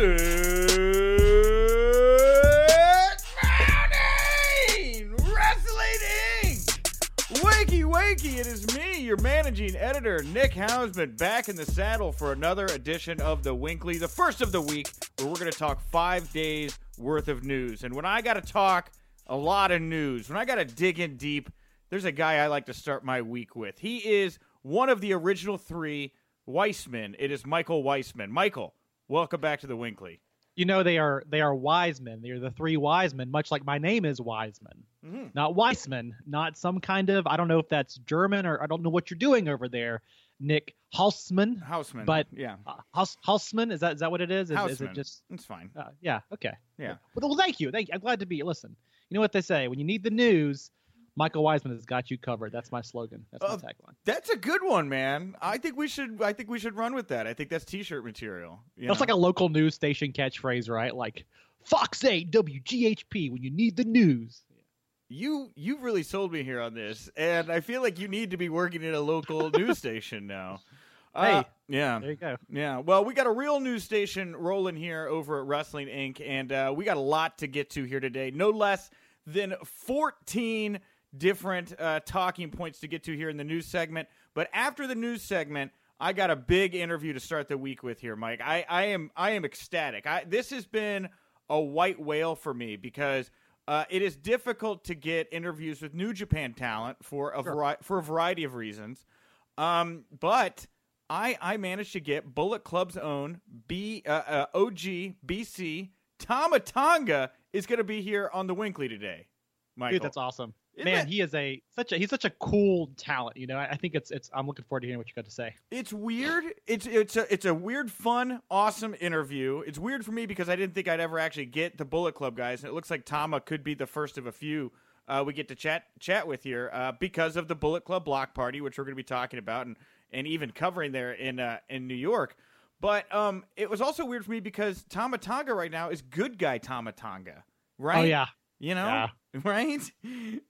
Morning, Wrestling Inc. Wakey, wakey! It is me, your managing editor, Nick Hausman, back in the saddle for another edition of the Winkley, the first of the week, where we're going to talk five days worth of news. And when I got to talk a lot of news, when I got to dig in deep, there's a guy I like to start my week with. He is one of the original three Weissman. It is Michael Weissman. Michael, welcome back to the Winkley. you know they are they are wise men. They are the three wise men, much like my name is Wiseman, Mm-hmm. not Weissman, not some kind of I don't know if that's German or I don't know what you're doing over there, Nick Hausman. Houseman. But yeah, Uh, Haus, Hausman is that is that what it is? Is, is it just it's fine. uh, yeah okay Yeah. Well, well, thank you, thank you. I'm glad to be. Listen, you know what they say when you need the news, Michael Wiseman has got you covered. That's my slogan. That's my Uh, tagline. That's a good one, man. I think we should. I think we should run with that. I think that's T-shirt material. That's know? like a local news station catchphrase, right? Like Fox 8 WGHP when you need the news. you. You've really sold me here on this, and I feel like you need to be working at a local news station now. Uh, Hey. yeah, There you go. yeah. Well, we got a real news station rolling here over at Wrestling Inc., and uh, we got a lot to get to here today. No less than 14 different uh, talking points to get to here in the news segment. But after the news segment, I got a big interview to start the week with here, Mike. I, I am I am ecstatic. I, this has been a white whale for me because uh, it is difficult to get interviews with New Japan talent for a vari- for a variety of reasons. Um, but I I managed to get Bullet Club's own B uh, uh, OG BC Tama Tonga is going to be here on the Winkley today. Michael, Dude, that's awesome. Isn't Man, he is a such a he's such a cool talent. You know, I, I think it's it's. I'm looking forward to hearing what you got to say. It's weird. It's it's a it's a weird, fun, awesome interview. It's weird for me because I didn't think I'd ever actually get the Bullet Club guys, and it looks like Tama could be the first of a few uh, we get to chat chat with here uh, because of the Bullet Club block party, which we're going to be talking about and and even covering there in uh, in New York. But um, it was also weird for me because Tama Tonga right now is good guy Tama Tonga, right? Oh yeah, You know, Yeah. right?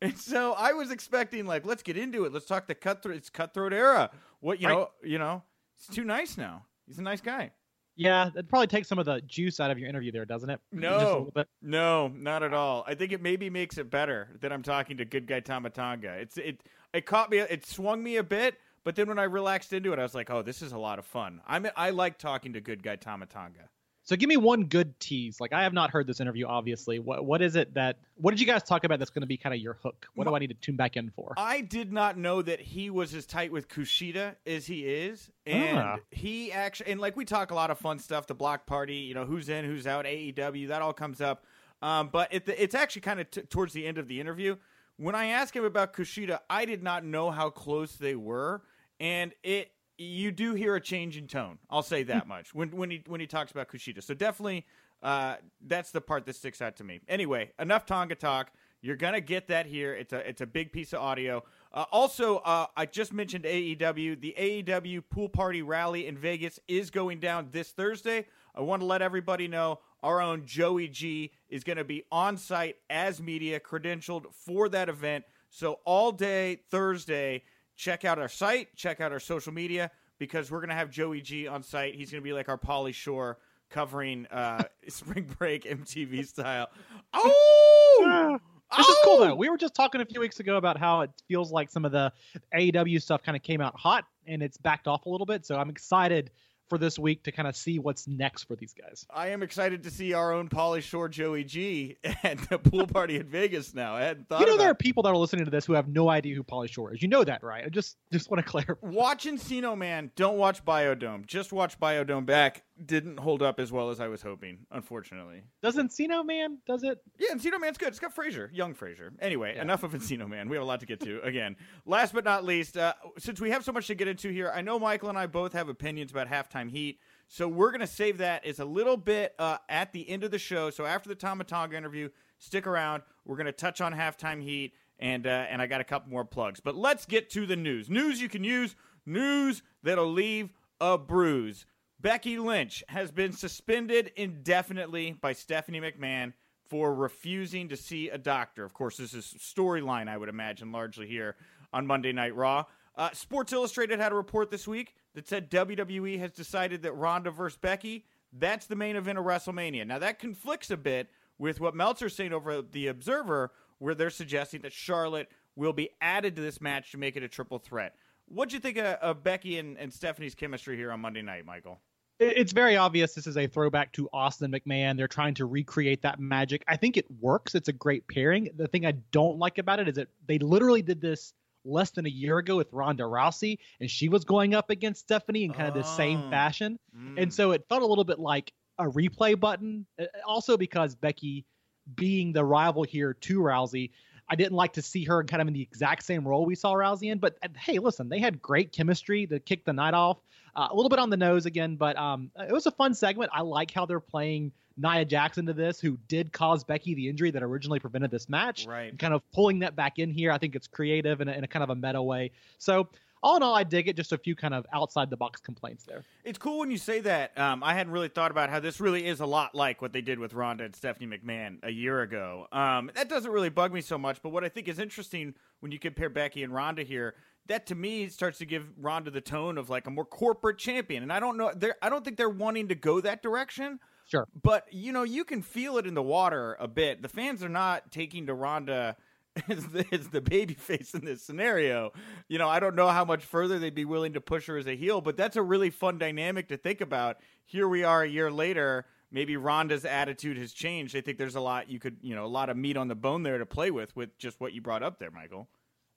And so I was expecting like, let's get into it. Let's talk the cutthroat. It's cutthroat era. What you Right. know? You know, it's too nice now. He's a nice guy. yeah. It probably takes some of the juice out of your interview there, doesn't it? No, no, not at all. I think it maybe makes it better that I'm talking to good guy Tama Tonga. It's it it caught me. It swung me a bit, but then when I relaxed into it, I was like, oh, this is a lot of fun. I'm I like talking to good guy Tama Tonga. So give me one good tease. Like I have not heard this interview. Obviously, what what is it that what did you guys talk about that's going to be kind of your hook? What do I need to tune back in for? I did not know that he was as tight with Kushida as he is, and Ah. he actually and like we talk a lot of fun stuff. The block party, you know, who's in, who's out, AEW, that all comes up. Um, but it, it's actually kind of t- towards the end of the interview when I asked him about Kushida, I did not know how close they were, and it you do hear a change in tone. I'll say that much when when he when he talks about Kushida. So definitely, uh, that's the part that sticks out to me. Anyway, enough Tonga talk. You're gonna get that here. It's a it's a big piece of audio. Uh, also, uh, I just mentioned AEW. The AEW pool party rally in Vegas is going down this Thursday. I want to let everybody know our own Joey G is going to be on site as media, credentialed for that event. So all day Thursday, check out our site, check out our social media because we're going to have Joey G on site. He's going to be like our Pauly Shore covering uh, spring break MTV style. Oh, This oh! is cool though. We were just talking a few weeks ago about how it feels like some of the AEW stuff kind of came out hot and it's backed off a little bit. So I'm excited for this week to kind of see what's next for these guys. I am excited to see our own Pauly Shore Joey G at the pool party in Vegas now. I hadn't thought You know there are people that are listening to this who have no idea who Pauly Shore is. You know that, right? I just just want to clarify. Watch Encino Man, don't watch Bio-Dome. Just watch Bio-Dome back. Didn't hold up as well as I was hoping, unfortunately. Does Encino Man does it? Yeah, Encino Man's good. It's got Fraser, young Fraser. Anyway, yeah. enough of Encino Man. We have a lot to get to. Again, last but not least, uh, since we have so much to get into here, I know Michael and I both have opinions about halftime heat. So we're going to save that as a little bit uh, at the end of the show. So after the Tama Tonga interview, stick around. We're going to touch on halftime heat, and uh, and I got a couple more plugs. But let's get to the news. News you can use. News that'll leave a bruise. Becky Lynch has been suspended indefinitely by Stephanie McMahon for refusing to see a doctor. Of course, this is storyline, I would imagine, largely here on Monday Night Raw. Uh, Sports Illustrated had a report this week that said WWE has decided that Ronda versus Becky, that's the main event of WrestleMania. Now, that conflicts a bit with what Meltzer's saying over The Observer, where they're suggesting that Charlotte will be added to this match to make it a triple threat. What'd you think of, of Becky and, and Stephanie's chemistry here on Monday night, Michael? It's very obvious this is a throwback to Austin McMahon. They're trying to recreate that magic. I think it works. It's a great pairing. The thing I don't like about it is that they literally did this less than a year ago with Ronda Rousey, and she was going up against Stephanie in kind of the same oh. fashion. Mm. And so it felt a little bit like a replay button. Uh, also because Becky being the rival here to Rousey, I didn't like to see her kind of in the exact same role we saw Rousey in. But uh, hey, listen, they had great chemistry to kick the night off. Uh, a little bit on the nose again, but um, it was a fun segment. I like how they're playing Nia Jackson to this, who did cause Becky the injury that originally prevented this match. Right. Kind of pulling that back in here. I think it's creative in a, in a kind of a meta way. So all in all, I dig it. Just a few kind of outside the box complaints there. It's cool when you say that. Um, I hadn't really thought about how this really is a lot like what they did with Ronda and Stephanie McMahon a year ago. Um, that doesn't really bug me so much. But what I think is interesting when you compare Becky and Ronda here, that to me starts to give Ronda the tone of like a more corporate champion. And I don't know, I don't think they're wanting to go that direction. Sure. But, you know, you can feel it in the water a bit. The fans are not taking to Ronda as the, as the baby face in this scenario. You know, I don't know how much further they'd be willing to push her as a heel, but that's a really fun dynamic to think about. Here we are a year later. Maybe Ronda's attitude has changed. I think there's a lot you could, you know, a lot of meat on the bone there to play with, with just what you brought up there, Michael.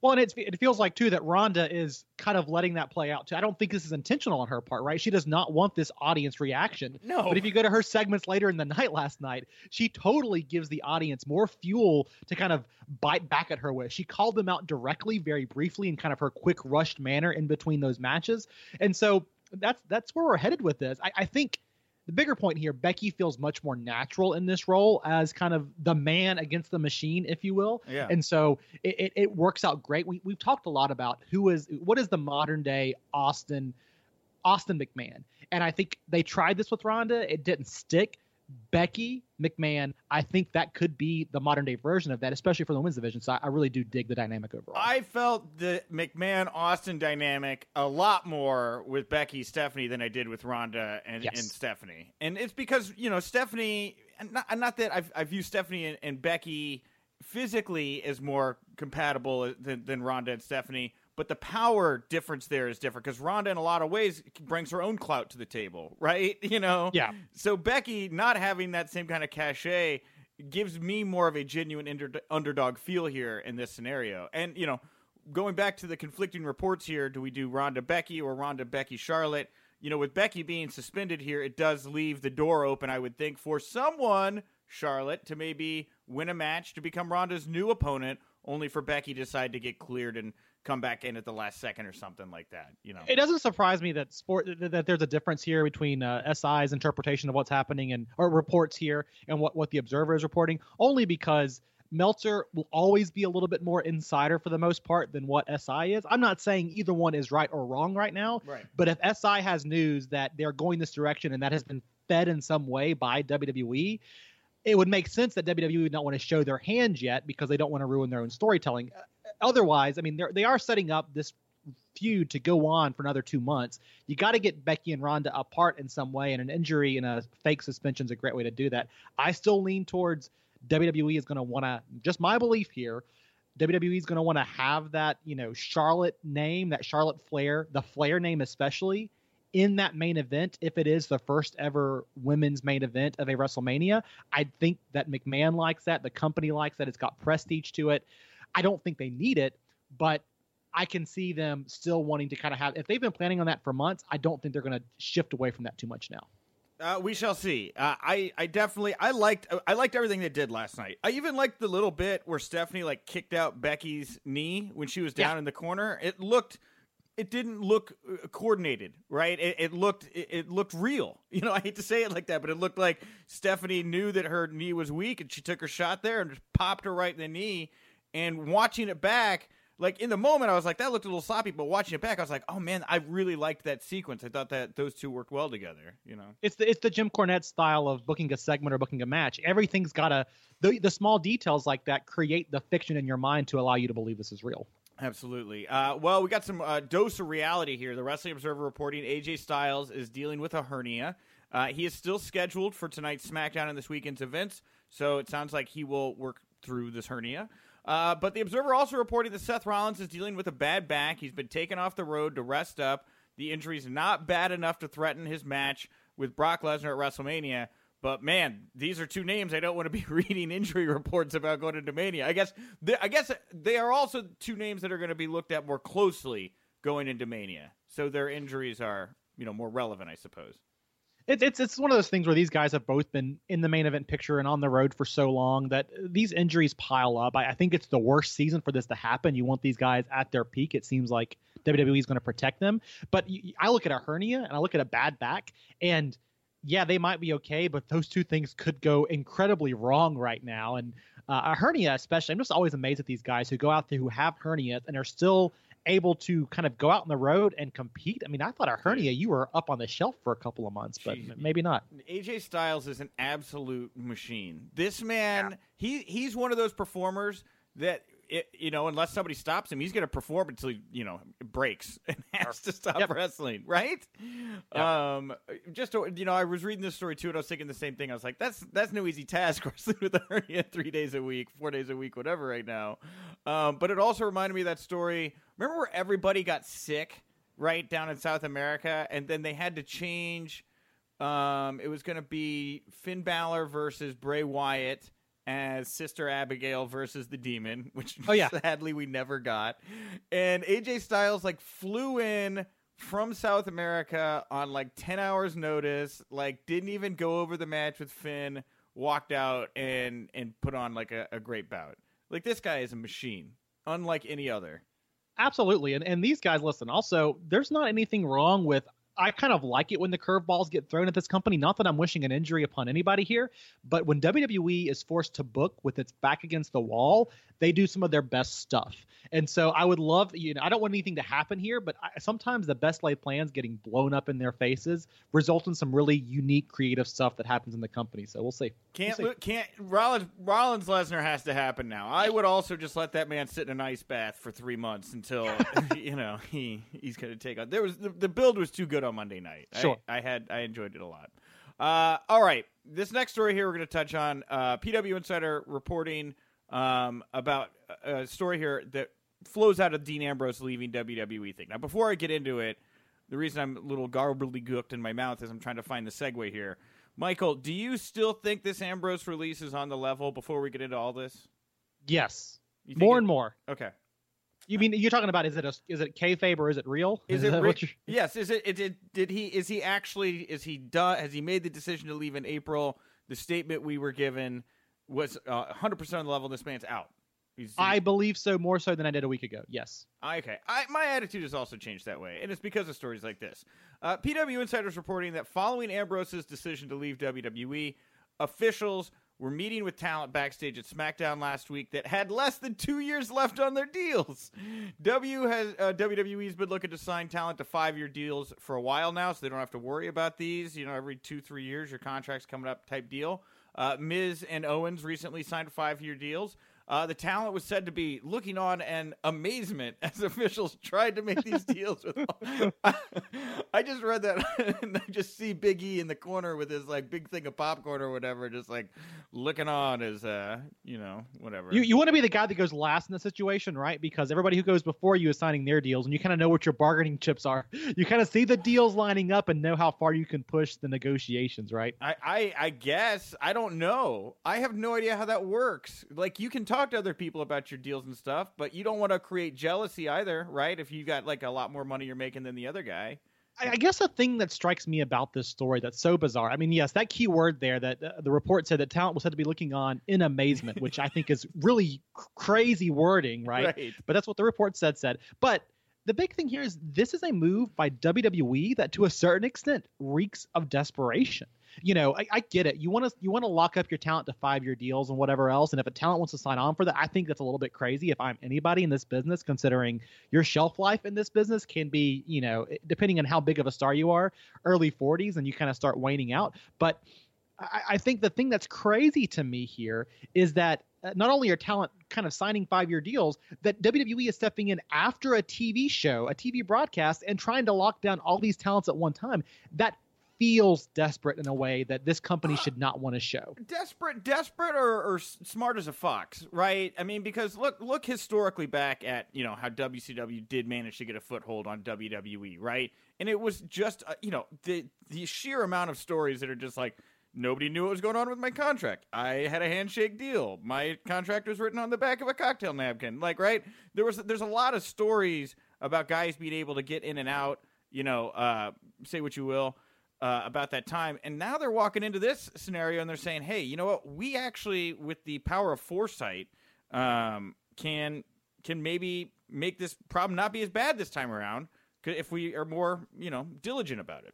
Well, and it's, it feels like too that Ronda is kind of letting that play out too. I don't think this is intentional on her part, right? She does not want this audience reaction. No. But if you go to her segments later in the night last night, she totally gives the audience more fuel to kind of bite back at her with. She called them out directly, very briefly, in kind of her quick, rushed manner in between those matches. And so that's that's where we're headed with this. I, I think the bigger point here, Becky feels much more natural in this role as kind of the man against the machine, if you will. Yeah. And so it, it, it works out great. We, we've talked a lot about who is what is the modern day Austin Austin McMahon. And I think they tried this with Ronda. It didn't stick. Becky McMahon, I think that could be the modern day version of that, especially for the women's division. So I, I really do dig the dynamic overall. I felt the McMahon Austin dynamic a lot more with Becky Stephanie than I did with Ronda and, yes. and Stephanie, and it's because you know Stephanie. Not, not that I've, I view Stephanie and, and Becky physically as more compatible than, than Ronda and Stephanie but the power difference there is different because Ronda, in a lot of ways, brings her own clout to the table, right? You know, yeah. So Becky not having that same kind of cachet gives me more of a genuine inter- underdog feel here in this scenario. And you know, going back to the conflicting reports here, do we do Ronda Becky or Ronda Becky Charlotte? You know, with Becky being suspended here, it does leave the door open, I would think, for someone Charlotte to maybe win a match to become Ronda's new opponent, only for Becky decide to get cleared and come back in at the last second or something like that. You know, it doesn't surprise me that sport that there's a difference here between uh, SI's interpretation of what's happening and or reports here and what what the observer is reporting. Only because Meltzer will always be a little bit more insider for the most part than what SI is. I'm not saying either one is right or wrong right now. Right. But if SI has news that they're going this direction and that has been fed in some way by WWE, it would make sense that WWE would not want to show their hand yet because they don't want to ruin their own storytelling otherwise, I mean, they are setting up this feud to go on for another two months. You got to get Becky and Ronda apart in some way, and an injury and a fake suspension is a great way to do that. I still lean towards WWE is going to want to, just my belief here, WWE is going to want to have that, you know, Charlotte name, that Charlotte Flair, the Flair name especially, in that main event. If it is the first ever women's main event of a WrestleMania, I think that McMahon likes that. The company likes that. It's got prestige to it. I don't think they need it, but I can see them still wanting to kind of have. If they've been planning on that for months, I don't think they're going to shift away from that too much now. Uh, we shall see. Uh, I I definitely I liked I liked everything they did last night. I even liked the little bit where Stephanie like kicked out Becky's knee when she was down yeah. in the corner. It looked it didn't look uh, coordinated, right? It, it looked it, it, looked real. You know, I hate to say it like that, but it looked like Stephanie knew that her knee was weak and she took her shot there and just popped her right in the knee. And watching it back, like in the moment, I was like, that looked a little sloppy. But watching it back, I was like, oh man, I really liked that sequence. I thought that those two worked well together. You know, it's the it's the Jim Cornette style of booking a segment or booking a match. Everything's got to the the small details like that create the fiction in your mind to allow you to believe this is real. Absolutely. Uh, well, we got some uh, dose of reality here. The Wrestling Observer reporting AJ Styles is dealing with a hernia. Uh, he is still scheduled for tonight's SmackDown and this weekend's events, so it sounds like he will work through this hernia. Uh, but the Observer also reporting that Seth Rollins is dealing with a bad back. He's been taken off the road to rest up. The injury is not bad enough to threaten his match with Brock Lesnar at WrestleMania. But man, these are two names I don't want to be reading injury reports about going into Mania. I guess they, I guess they are also two names that are going to be looked at more closely going into Mania. So their injuries are, you know, more relevant, I suppose. It's it's it's one of those things where these guys have both been in the main event picture and on the road for so long that these injuries pile up. I, I think it's the worst season for this to happen. You want these guys at their peak. It seems like WWE is going to protect them. But you, I look at a hernia and I look at a bad back, and yeah, they might be okay, but those two things could go incredibly wrong right now. And uh, a hernia, especially, I'm just always amazed at these guys who go out there who have hernias and are still able to kind of go out on the road and compete. I mean, I thought a hernia, you were up on the shelf for a couple of months, but Jeez. maybe not. AJ Styles is an absolute machine. This man, yeah. he he's one of those performers that it, you know, unless somebody stops him, he's going to perform until he, you know, breaks and has to stop yep. wrestling, right? Yep. Um, just you know, I was reading this story too, and I was thinking the same thing. I was like, that's that's no easy task wrestling with a hernia three days a week, four days a week, whatever, right now. Um, but it also reminded me of that story. Remember where everybody got sick, right down in South America, and then they had to change. Um, it was going to be Finn Balor versus Bray Wyatt as Sister Abigail versus the Demon, which oh, yeah. sadly we never got. And AJ Styles like flew in from South America on like 10 hours notice, like didn't even go over the match with Finn, walked out and and put on like a, a great bout. Like this guy is a machine, unlike any other. Absolutely. And and these guys listen, also there's not anything wrong with I kind of like it when the curveballs get thrown at this company. Not that I'm wishing an injury upon anybody here, but when WWE is forced to book with its back against the wall, they do some of their best stuff. And so I would love, you know, I don't want anything to happen here, but I, sometimes the best laid plans getting blown up in their faces result in some really unique, creative stuff that happens in the company. So we'll see. Can't we'll see. can't Rollins Rollins Lesnar has to happen now. I would also just let that man sit in an ice bath for three months until you know he he's going to take on. There was the, the, build was too good on Monday night. Sure, I, I had I enjoyed it a lot. Uh, all right, this next story here we're going to touch on. Uh, PW Insider reporting um, about a story here that flows out of Dean Ambrose leaving WWE thing. Now, before I get into it, the reason I'm a little garbly gooked in my mouth is I'm trying to find the segue here. Michael, do you still think this Ambrose release is on the level before we get into all this? Yes. More it, and more. Okay. You mean you're talking about is it a is it kayfabe or is it real? Is, is it re- yes? Is it, it, did he is he actually is he done? Has he made the decision to leave in April? The statement we were given was uh, 100% on the level. This man's out. He's, I believe so more so than I did a week ago. Yes. Okay. I, my attitude has also changed that way, and it's because of stories like this. Uh, PW Insiders reporting that following Ambrose's decision to leave WWE, officials were meeting with talent backstage at SmackDown last week that had less than two years left on their deals. W has uh, WWE's been looking to sign talent to five-year deals for a while now, so they don't have to worry about these. You know, every two, three years, your contract's coming up type deal. Uh, Miz and Owens recently signed five-year deals. Uh, the talent was said to be looking on in amazement as officials tried to make these deals with. I just read that and I just see Big E in the corner with his like big thing of popcorn or whatever, just like looking on as uh, you know, whatever. You you want to be the guy that goes last in the situation, right? Because everybody who goes before you is signing their deals, and you kind of know what your bargaining chips are. You kind of see the deals lining up and know how far you can push the negotiations, right? I, I I guess I don't know. I have no idea how that works. Like you can talk to other people about your deals and stuff, but you don't want to create jealousy either, right? If you got like a lot more money you're making than the other guy. I guess the thing that strikes me about this story that's so bizarre. I mean, yes, that key word there that uh, the report said that talent was said to be looking on in amazement, which I think is really crazy wording, right? Right. But that's what the report said said. But the big thing here is this is a move by WWE that to a certain extent reeks of desperation you know, I, I get it. You want to you want to lock up your talent to five year deals and whatever else. And if a talent wants to sign on for that, I think that's a little bit crazy. If I'm anybody in this business, considering your shelf life in this business can be, you know, depending on how big of a star you are, early 40s, and you kind of start waning out. But I, I think the thing that's crazy to me here is that not only are talent kind of signing five year deals, that WWE is stepping in after a TV show, a TV broadcast, and trying to lock down all these talents at one time. That feels desperate in a way that this company should not want to show. Desperate, desperate, or, or smart as a fox, right? I mean, because look, look historically back at you know how WCW did manage to get a foothold on WWE, right? And it was just uh, you know the the sheer amount of stories that are just like nobody knew what was going on with my contract. I had a handshake deal. My contract was written on the back of a cocktail napkin. Like, right? There was there's a lot of stories about guys being able to get in and out. You know, uh, say what you will uh, about that time. And now they're walking into this scenario and they're saying, hey, you know what? We actually, with the power of foresight, um, can can maybe make this problem not be as bad this time around if we are more, you know, diligent about it.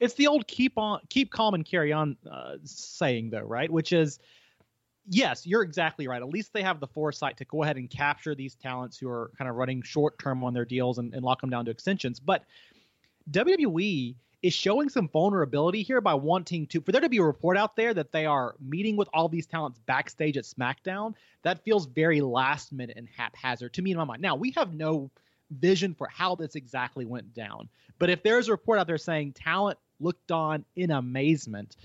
It's the old keep on, keep calm and carry on uh, saying, though, right? Which is, yes, you're exactly right. At least they have the foresight to go ahead and capture these talents who are kind of running short term on their deals and, and lock them down to extensions. But WWE is showing some vulnerability here by wanting to for there to be a report out there that they are meeting with all these talents backstage at SmackDown. That feels very last minute and haphazard to me in my mind. Now we have no vision for how this exactly went down, but if there's a report out there saying talent looked on in amazement,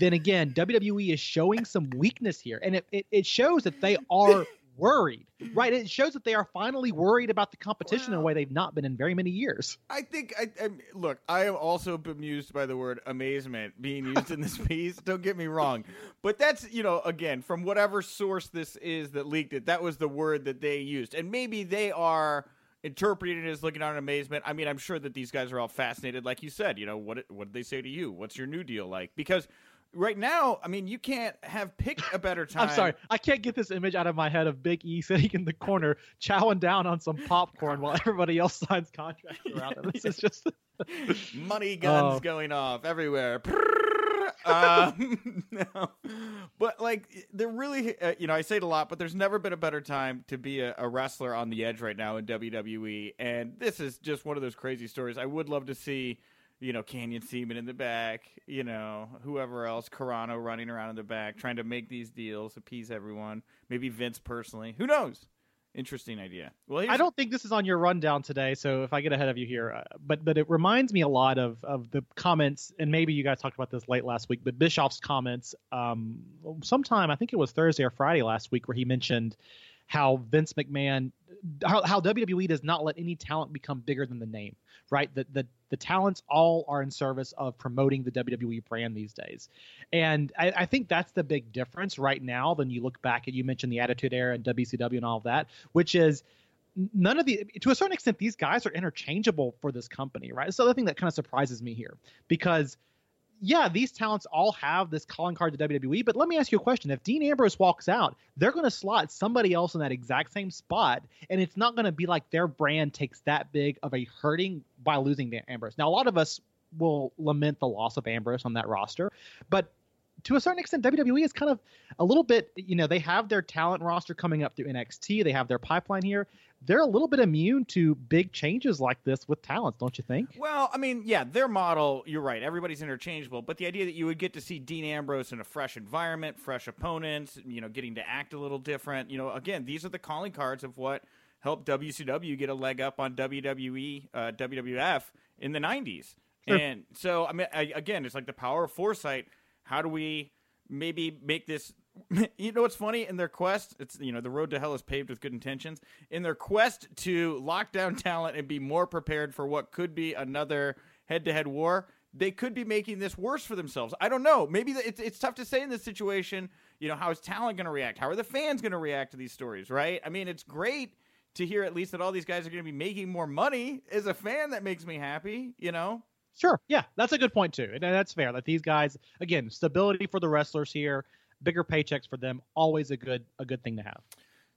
then again WWE is showing some weakness here, and it, it, it shows that they are worried, right? It shows that they are finally worried about the competition in a way they've not been in very many years. I think, I, I, look, I am also bemused by the word amazement being used in this piece. Don't get me wrong, but that's you know again from whatever source this is that leaked it, that was the word that they used, and maybe they are interpreting it as looking on in amazement. I mean, I'm sure that these guys are all fascinated, like you said. You know, what what did they say to you? What's your new deal like? Because right now, I mean, you can't have picked a better time. I'm sorry, I can't get this image out of my head of Big E sitting in the corner, chowing down on some popcorn while everybody else signs contracts around him. This is just money guns oh. going off everywhere. Um, no. But like, they're really, uh, you know, I say it a lot, but there's never been a better time to be a, a, wrestler on the edge right now in WWE, and this is just one of those crazy stories. I would love to see you know, Canyon Ceman in the back, you know, whoever else, Carrano running around in the back, trying to make these deals, appease everyone. Maybe Vince personally. Who knows? Interesting idea. Well, I don't think this is on your rundown today, so if I get ahead of you here, uh, but but it reminds me a lot of of the comments, and maybe you guys talked about this late last week, but Bischoff's comments, um, sometime I think it was Thursday or Friday last week, where he mentioned how Vince McMahon, how, how WWE does not let any talent become bigger than the name, right? The, the, the talents all are in service of promoting the WWE brand these days. And I, I think that's the big difference right now than you look back at, you mentioned the Attitude Era and WCW and all of that, which is none of the to a certain extent these guys are interchangeable for this company right it's the other thing that kind of surprises me here because yeah, these talents all have this calling card to WWE, but let me ask you a question. If Dean Ambrose walks out, they're going to slot somebody else in that exact same spot, and it's not going to be like their brand takes that big of a hurting by losing Ambrose. Now, a lot of us will lament the loss of Ambrose on that roster, but to a certain extent, WWE is kind of a little bit, you know, they have their talent roster coming up through NXT. They have their pipeline here. They're a little bit immune to big changes like this with talents, don't you think? Well, I mean, yeah, their model, you're right. Everybody's interchangeable. But the idea that you would get to see Dean Ambrose in a fresh environment, fresh opponents, you know, getting to act a little different, you know, again, these are the calling cards of what helped WCW get a leg up on WWE, uh, WWF in the 90s. Sure. And so, I mean, I, again, it's like the power of foresight. How do we maybe make this? You know what's funny? In their quest, it's you know the road to hell is paved with good intentions. In their quest to lock down talent and be more prepared for what could be another head-to-head war, they could be making this worse for themselves. I don't know. Maybe it's it's tough to say in this situation. You know, how is talent going to react? How are the fans going to react to these stories? Right? I mean, it's great to hear at least that all these guys are going to be making more money. As a fan, that makes me happy. You know. Sure. Yeah, that's a good point too, and that's fair. That these guys, again, stability for the wrestlers here, bigger paychecks for them, always a good a good thing to have.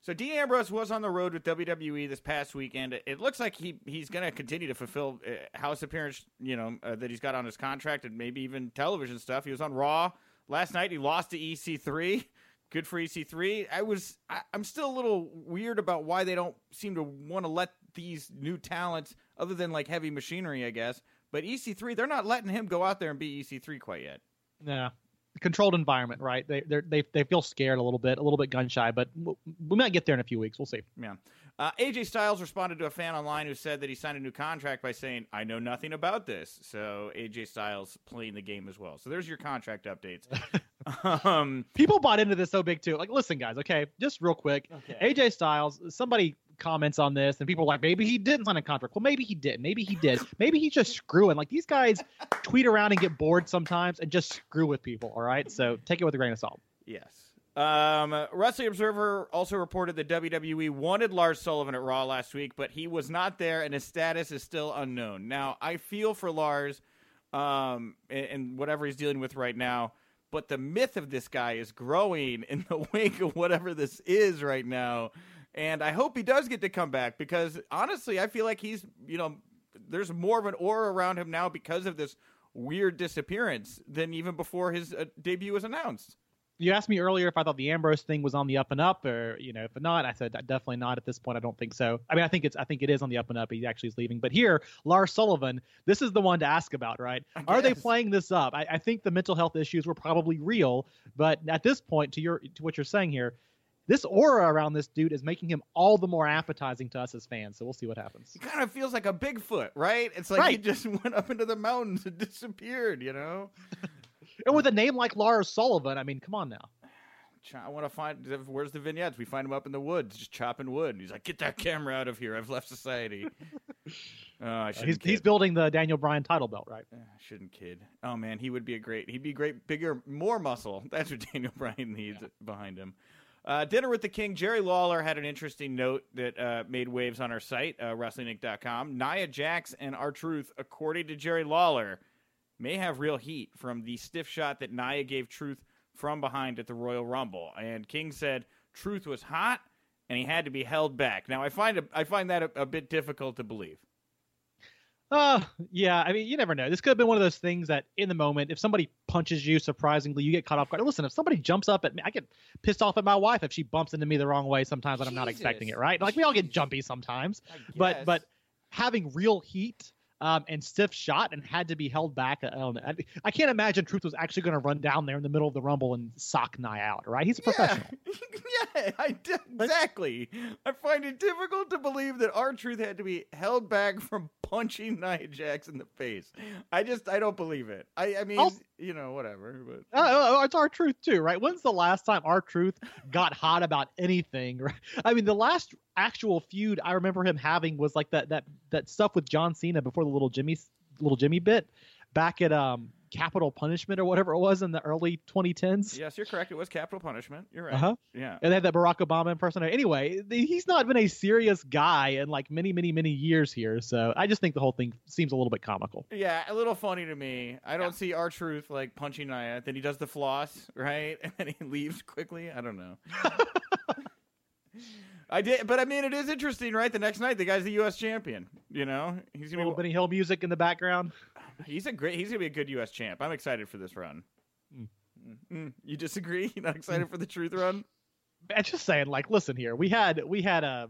So Dean Ambrose was on the road with WWE this past weekend. It looks like he he's going to continue to fulfill uh, house appearance, you know, uh, that he's got on his contract and maybe even television stuff. He was on Raw last night. He lost to EC3. Good for EC3. I was I, I'm still a little weird about why they don't seem to want to let these new talents, other than like heavy machinery, I guess. But EC3, they're not letting him go out there and be EC3 quite yet. Yeah, controlled environment, right? They they they feel scared a little bit, a little bit gun shy, but we might get there in a few weeks. We'll see. Yeah. Uh, AJ Styles responded to a fan online who said that he signed a new contract by saying, "I know nothing about this." So AJ Styles playing the game as well. So there's your contract updates. um, People bought into this so big too. Like, listen, guys, okay, just real quick. Okay. AJ Styles, somebody comments on this, and people are like, maybe he didn't sign a contract. Well, maybe he did. Maybe he did. maybe he's just screwing. Like these guys tweet around and get bored sometimes and just screw with people. All right, so take it with a grain of salt. Yes. Um, Wrestling Observer also reported that WWE wanted Lars Sullivan at Raw last week, but he was not there, and his status is still unknown. Now, I feel for Lars, um, and, and whatever he's dealing with right now but the myth of this guy is growing in the wake of whatever this is right now. And I hope he does get to come back because honestly, I feel like he's, you know, there's more of an aura around him now because of this weird disappearance than even before his uh, debut was announced. You asked me earlier if I thought the Ambrose thing was on the up and up, or you know, if not, I said definitely not at this point. I don't think so. I mean, I think it's, I think it is on the up and up. He actually is leaving, but here, Lars Sullivan, this is the one to ask about, right? Are they playing this up? I, I think the mental health issues were probably real, but at this point, to your, to what you're saying here, this aura around this dude is making him all the more appetizing to us as fans. So we'll see what happens. He kind of feels like a Bigfoot, right? It's like right. he just went up into the mountains and disappeared, you know? and with a name like Lars Sullivan, I mean, come on now. I want to find where's the vignettes. We find him up in the woods, just chopping wood. He's like, "Get that camera out of here! I've left society." oh, I uh, he's, he's building the Daniel Bryan title belt, right? I shouldn't kid. Oh man, he would be a great. He'd be great, bigger, more muscle. That's what Daniel Bryan needs yeah. behind him. Uh, Dinner with the King, Jerry Lawler had an interesting note that uh, made waves on our site, uh, WrestlingInc.com. Nia Jax and R-Truth, according to Jerry Lawler, may have real heat from the stiff shot that Nia gave Truth from behind at the Royal Rumble. And King said Truth was hot and he had to be held back. Now, I find, a, I find that a, a bit difficult to believe. Uh, yeah. I mean, you never know. This could have been one of those things that, in the moment, if somebody punches you, surprisingly, you get caught off guard. Listen, if somebody jumps up at me, I get pissed off at my wife if she bumps into me the wrong way sometimes when I'm not expecting it. Right? Like we all get jumpy sometimes, but but having real heat um, and stiff shot and had to be held back. I, don't know. I can't imagine Truth was actually going to run down there in the middle of the Rumble and sock Nia out, right? He's a professional. Yeah, yeah I d- exactly. I find it difficult to believe that R-Truth had to be held back from punching Nia Jax in the face. I just, I don't believe it. I, I mean, you know, whatever. But uh, it's R-Truth too, right? When's the last time R-Truth got hot about anything? Right? I mean, the last actual feud I remember him having was like that that that stuff with John Cena before the little Jimmy little Jimmy bit back at um Capital Punishment or whatever it was in the early 2010s. Yes, you're correct. It was Capital Punishment. You're right. Uh-huh. Yeah. And they had that Barack Obama impersonator. Anyway, he's not been a serious guy in like many, many, many years here. So I just think the whole thing seems a little bit comical. Yeah, a little funny to me. I don't yeah. see R-Truth like punching Nia. Then he does the floss, right? And then he leaves quickly. I don't know. I did, but I mean, it is interesting, right? The next night, the guy's the U.S. champion. You know, he's gonna a little be, Benny Hill music in the background. He's a great. He's gonna be a good U.S. champ. I'm excited for this run. Mm. Mm. You disagree? You're not excited for the truth run? I'm just saying. Like, listen here. We had we had a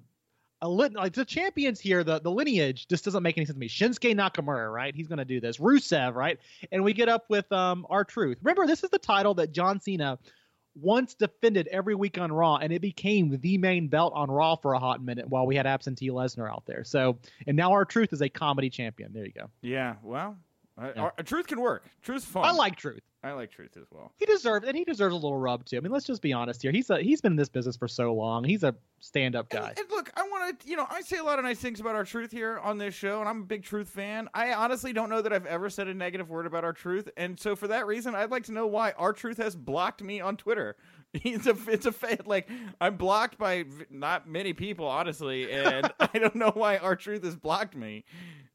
a lit like the champions here. The the lineage just doesn't make any sense to me. Shinsuke Nakamura, right? He's gonna do this. Rusev, right? And we get up with um R-Truth. Remember, this is the title that John Cena once defended every week on Raw, and it became the main belt on Raw for a hot minute while we had absentee Lesnar out there. So, and now R-Truth is a comedy champion. There you go. Yeah, well, yeah. uh, truth can work. Truth's fun. I like truth. I like truth as well. He deserves, and he deserves a little rub too. I mean, let's just be honest here. He's a, he's been in this business for so long. He's a stand-up guy. And, and look, I want to, you know, I say a lot of nice things about R-Truth here on this show, and I'm a big truth fan. I honestly don't know that I've ever said a negative word about R-Truth, and so for that reason, I'd like to know why R-Truth has blocked me on Twitter. He's a, it's a fact. Like I'm blocked by not many people, honestly, and I don't know why R-Truth has blocked me.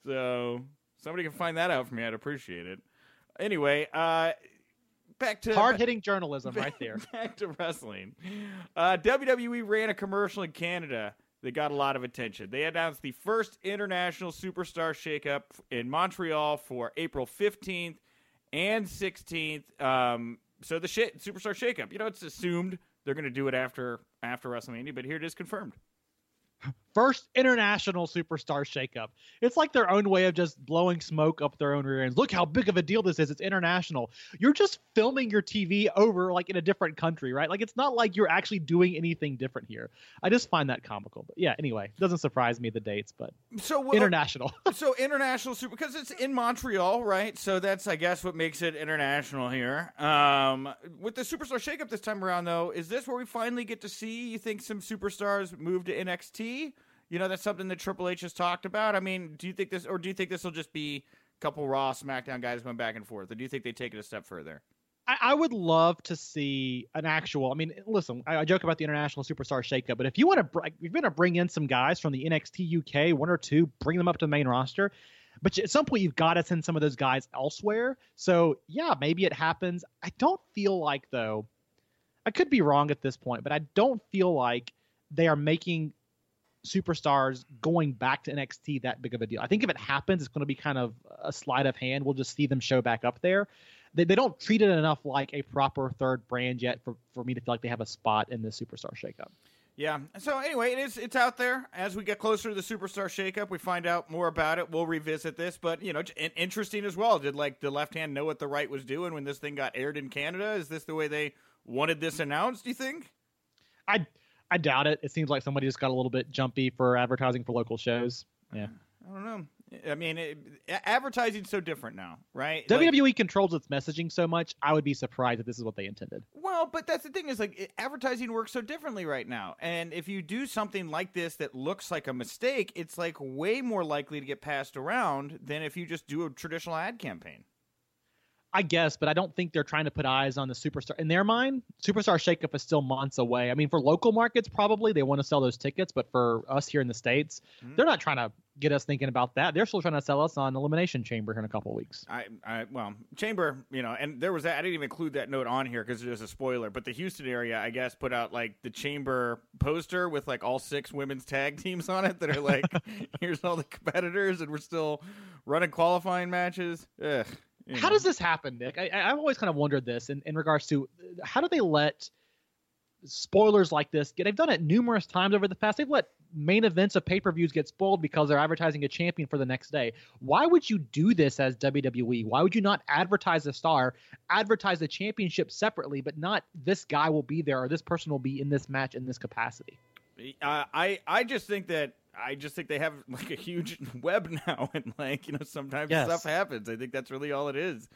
So somebody can find that out for me. I'd appreciate it. Anyway, uh, back to hard hitting journalism back, right there. Back to wrestling. Uh, WWE ran a commercial in Canada that got a lot of attention. They announced the first international superstar shakeup in Montreal for April 15th and 16th. Um, so the shit superstar shakeup. You know, it's assumed they're going to do it after after WrestleMania, but here it is confirmed first international superstar shakeup. It's like their own way of just blowing smoke up their own rear ends. Look how big of a deal this is. It's international. You're just filming your TV over like in a different country, right? Like it's not like you're actually doing anything different here. I just find that comical. But yeah, anyway, doesn't surprise me the dates, but so international. so international super because it's in Montreal, right? So that's I guess what makes it international here. Um, with the superstar shakeup this time around, though, is this where we finally get to see? You think some superstars move to NXT? You know, that's something that Triple H has talked about. I mean, do you think this, or do you think this will just be a couple Raw, SmackDown guys going back and forth, or do you think they take it a step further? I, I would love to see an actual. I mean, listen, I, I joke about the international superstar shakeup, but if you want to, you're going to bring in some guys from the NXT UK, one or two, bring them up to the main roster. But at some point, you've got to send some of those guys elsewhere. So yeah, maybe it happens. I don't feel like though. I could be wrong at this point, but I don't feel like they are making superstars going back to NXT that big of a deal. I think if it happens, it's going to be kind of a sleight of hand. We'll just see them show back up there. They, they don't treat it enough like a proper third brand yet for, for me to feel like they have a spot in the superstar shakeup. Yeah. So anyway, it is it's out there. As we get closer to the superstar shakeup, we find out more about it. We'll revisit this, but you know, interesting as well. Did like the left hand know what the right was doing when this thing got aired in Canada? Is this the way they wanted this announced? Do you think? I I doubt it. It seems like somebody just got a little bit jumpy for advertising for local shows. Yeah. I don't know. I mean, it, advertising's so different now, right? WWE like, controls its messaging so much. I would be surprised if this is what they intended. Well, but that's the thing is like advertising works so differently right now. And if you do something like this that looks like a mistake, it's like way more likely to get passed around than if you just do a traditional ad campaign. I guess, but I don't think they're trying to put eyes on the superstar. In their mind, superstar shakeup is still months away. I mean, for local markets, probably they want to sell those tickets, but for us here in the states, mm-hmm. they're not trying to get us thinking about that. They're still trying to sell us on Elimination Chamber here in a couple of weeks. I, I, well, Chamber, you know, and there was that. I didn't even include that note on here because there's a spoiler. But the Houston area, I guess, put out like the Chamber poster with like all six women's tag teams on it that are like, here's all the competitors, and we're still running qualifying matches. Ugh. You how does this happen, Nick? I, have always kind of wondered this in, in regards to how do they let spoilers like this get? They've done it numerous times over the past. They've let main events of pay per views get spoiled because they're advertising a champion for the next day. Why would you do this as WWE? Why would you not advertise a star, advertise the championship separately, but not this guy will be there or this person will be in this match in this capacity? Uh, I I just think that I just think they have like a huge web now, and like you know, sometimes yes. stuff happens. I think that's really all it is.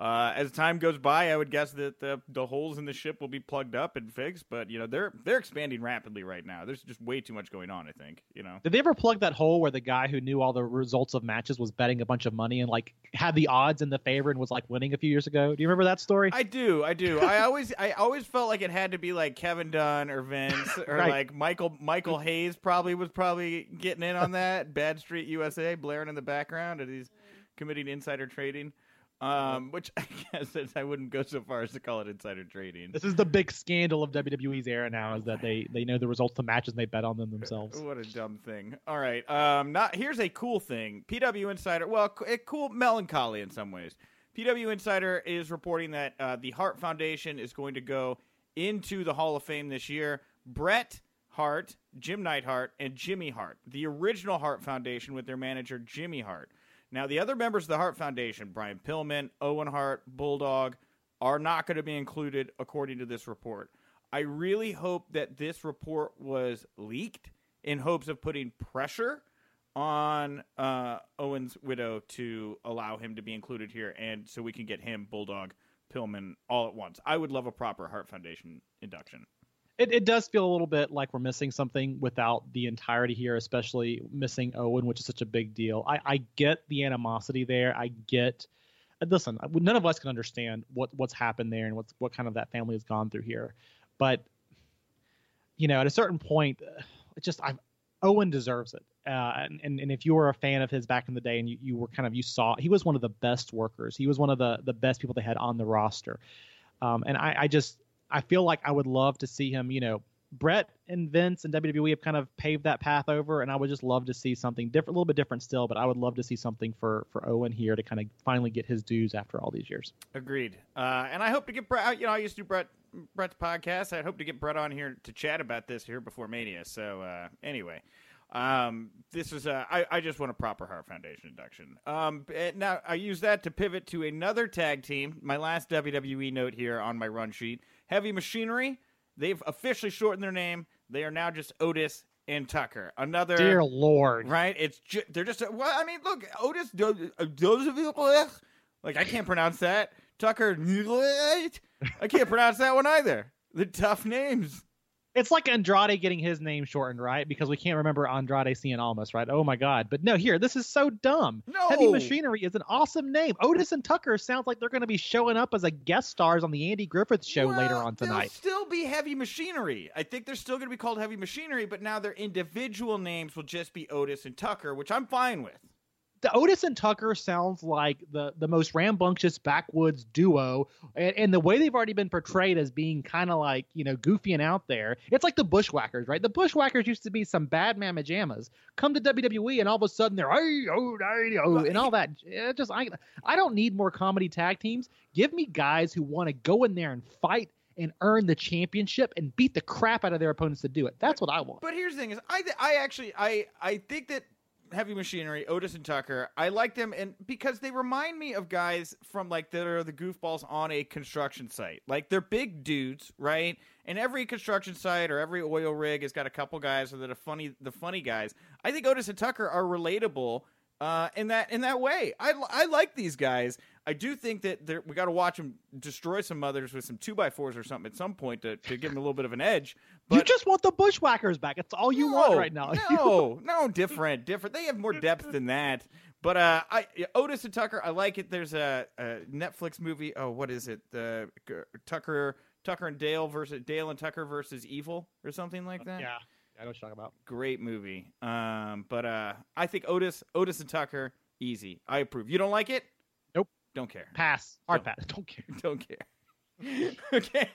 Uh, as time goes by, I would guess that the the holes in the ship will be plugged up and fixed. But you know, they're they're expanding rapidly right now. There's just way too much going on. I think you know. Did they ever plug that hole where the guy who knew all the results of matches was betting a bunch of money and like had the odds in the favor and was like winning a few years ago? Do you remember that story? I do. I do. I always I always felt like it had to be like Kevin Dunn or Vince or right. like Michael Michael Hayes probably was probably getting in on that. Badstreet USA blaring in the background, and he's committing insider trading. Um, which I guess I wouldn't go so far as to call it insider trading. This is the big scandal of WWE's era now is that they they know the results of matches and they bet on them themselves. what a dumb thing. All right, um, not here's a cool thing. PW Insider, well, a cool melancholy in some ways. PW Insider is reporting that uh, the Hart Foundation is going to go into the Hall of Fame this year. Bret Hart, Jim Neidhart, and Jimmy Hart, the original Hart Foundation with their manager Jimmy Hart. Now, the other members of the Hart Foundation, Brian Pillman, Owen Hart, Bulldog, are not going to be included according to this report. I really hope that this report was leaked in hopes of putting pressure on uh, Owen's widow to allow him to be included here, and so we can get him, Bulldog, Pillman all at once. I would love a proper Hart Foundation induction. It, it does feel a little bit like we're missing something without the entirety here, especially missing Owen, which is such a big deal. I, I get the animosity there. I get. Listen, none of us can understand what what's happened there and what's what kind of that family has gone through here, but you know, at a certain point, it just I Owen deserves it. Uh, and, and, and if you were a fan of his back in the day and you, you were kind of you saw he was one of the best workers he was one of the the best people they had on the roster um, and I, I just I feel like I would love to see him you know Bret and Vince and WWE have kind of paved that path over, and I would just love to see something different, a little bit different still. But I would love to see something for for Owen here to kind of finally get his dues after all these years. Agreed. Uh, and I hope to get Bret. You know, I used to do Bret Bret's podcast. I hope to get Bret on here to chat about this here before Mania. So uh, anyway, um, this is a, I, I just want a proper Heart Foundation induction. Um, eh, now I use that to pivot to another tag team. My last WWE note here on my run sheet: Heavy Machinery. They've officially shortened their name. They are now just Otis and Tucker. Another dear lord, right? It's ju- they're just well. I mean, look, Otis does uh, like I can't pronounce that. Tucker, I can't pronounce that one either. The tough names. It's like Andrade getting his name shortened, right? Because we can't remember Andrade Cien Almas, right? Oh my God. But no, here, this is so dumb. No. Heavy Machinery is an awesome name. Otis and Tucker sounds like they're going to be showing up as a guest stars on the Andy Griffith show well, later on tonight. They'll still be Heavy Machinery. I think they're still going to be called Heavy Machinery, but now their individual names will just be Otis and Tucker, which I'm fine with the Otis and Tucker sounds like the the most rambunctious backwoods duo, and, and the way they've already been portrayed as being kind of like you know goofy and out there. It's like the Bushwhackers, right? The Bushwhackers used to be some bad mamma jammas. Come to WWE, and all of a sudden they're hey oh, hey, oh and all that. It just I I don't need more comedy tag teams. Give me guys who want to go in there and fight and earn the championship and beat the crap out of their opponents to do it. That's what I want. But here's the thing: is I I actually I I think that Heavy Machinery, Otis and Tucker. I like them, and because they remind me of guys from like that are the goofballs on a construction site. Like they're big dudes, right? And every construction site or every oil rig has got a couple guys that are funny, the funny guys. I think Otis and Tucker are relatable uh, in that in that way. I I like these guys. I do think that we got to watch them destroy some mothers with some two by fours or something at some point to, to give them a little bit of an edge. But you just want the bushwhackers back. It's all you no, want right now. no, no, different, different. They have more depth than that. But uh, I Otis and Tucker, I like it. There's a, a Netflix movie. Oh, what is it? The uh, Tucker, Tucker and Dale versus Dale and Tucker versus Evil or something like that. Yeah, I know what you're talking about. Great movie. Um, but uh, I think Otis, Otis and Tucker, easy. I approve. You don't like it? Don't care. Pass. Hard don't, pass. Don't care. Don't care. okay.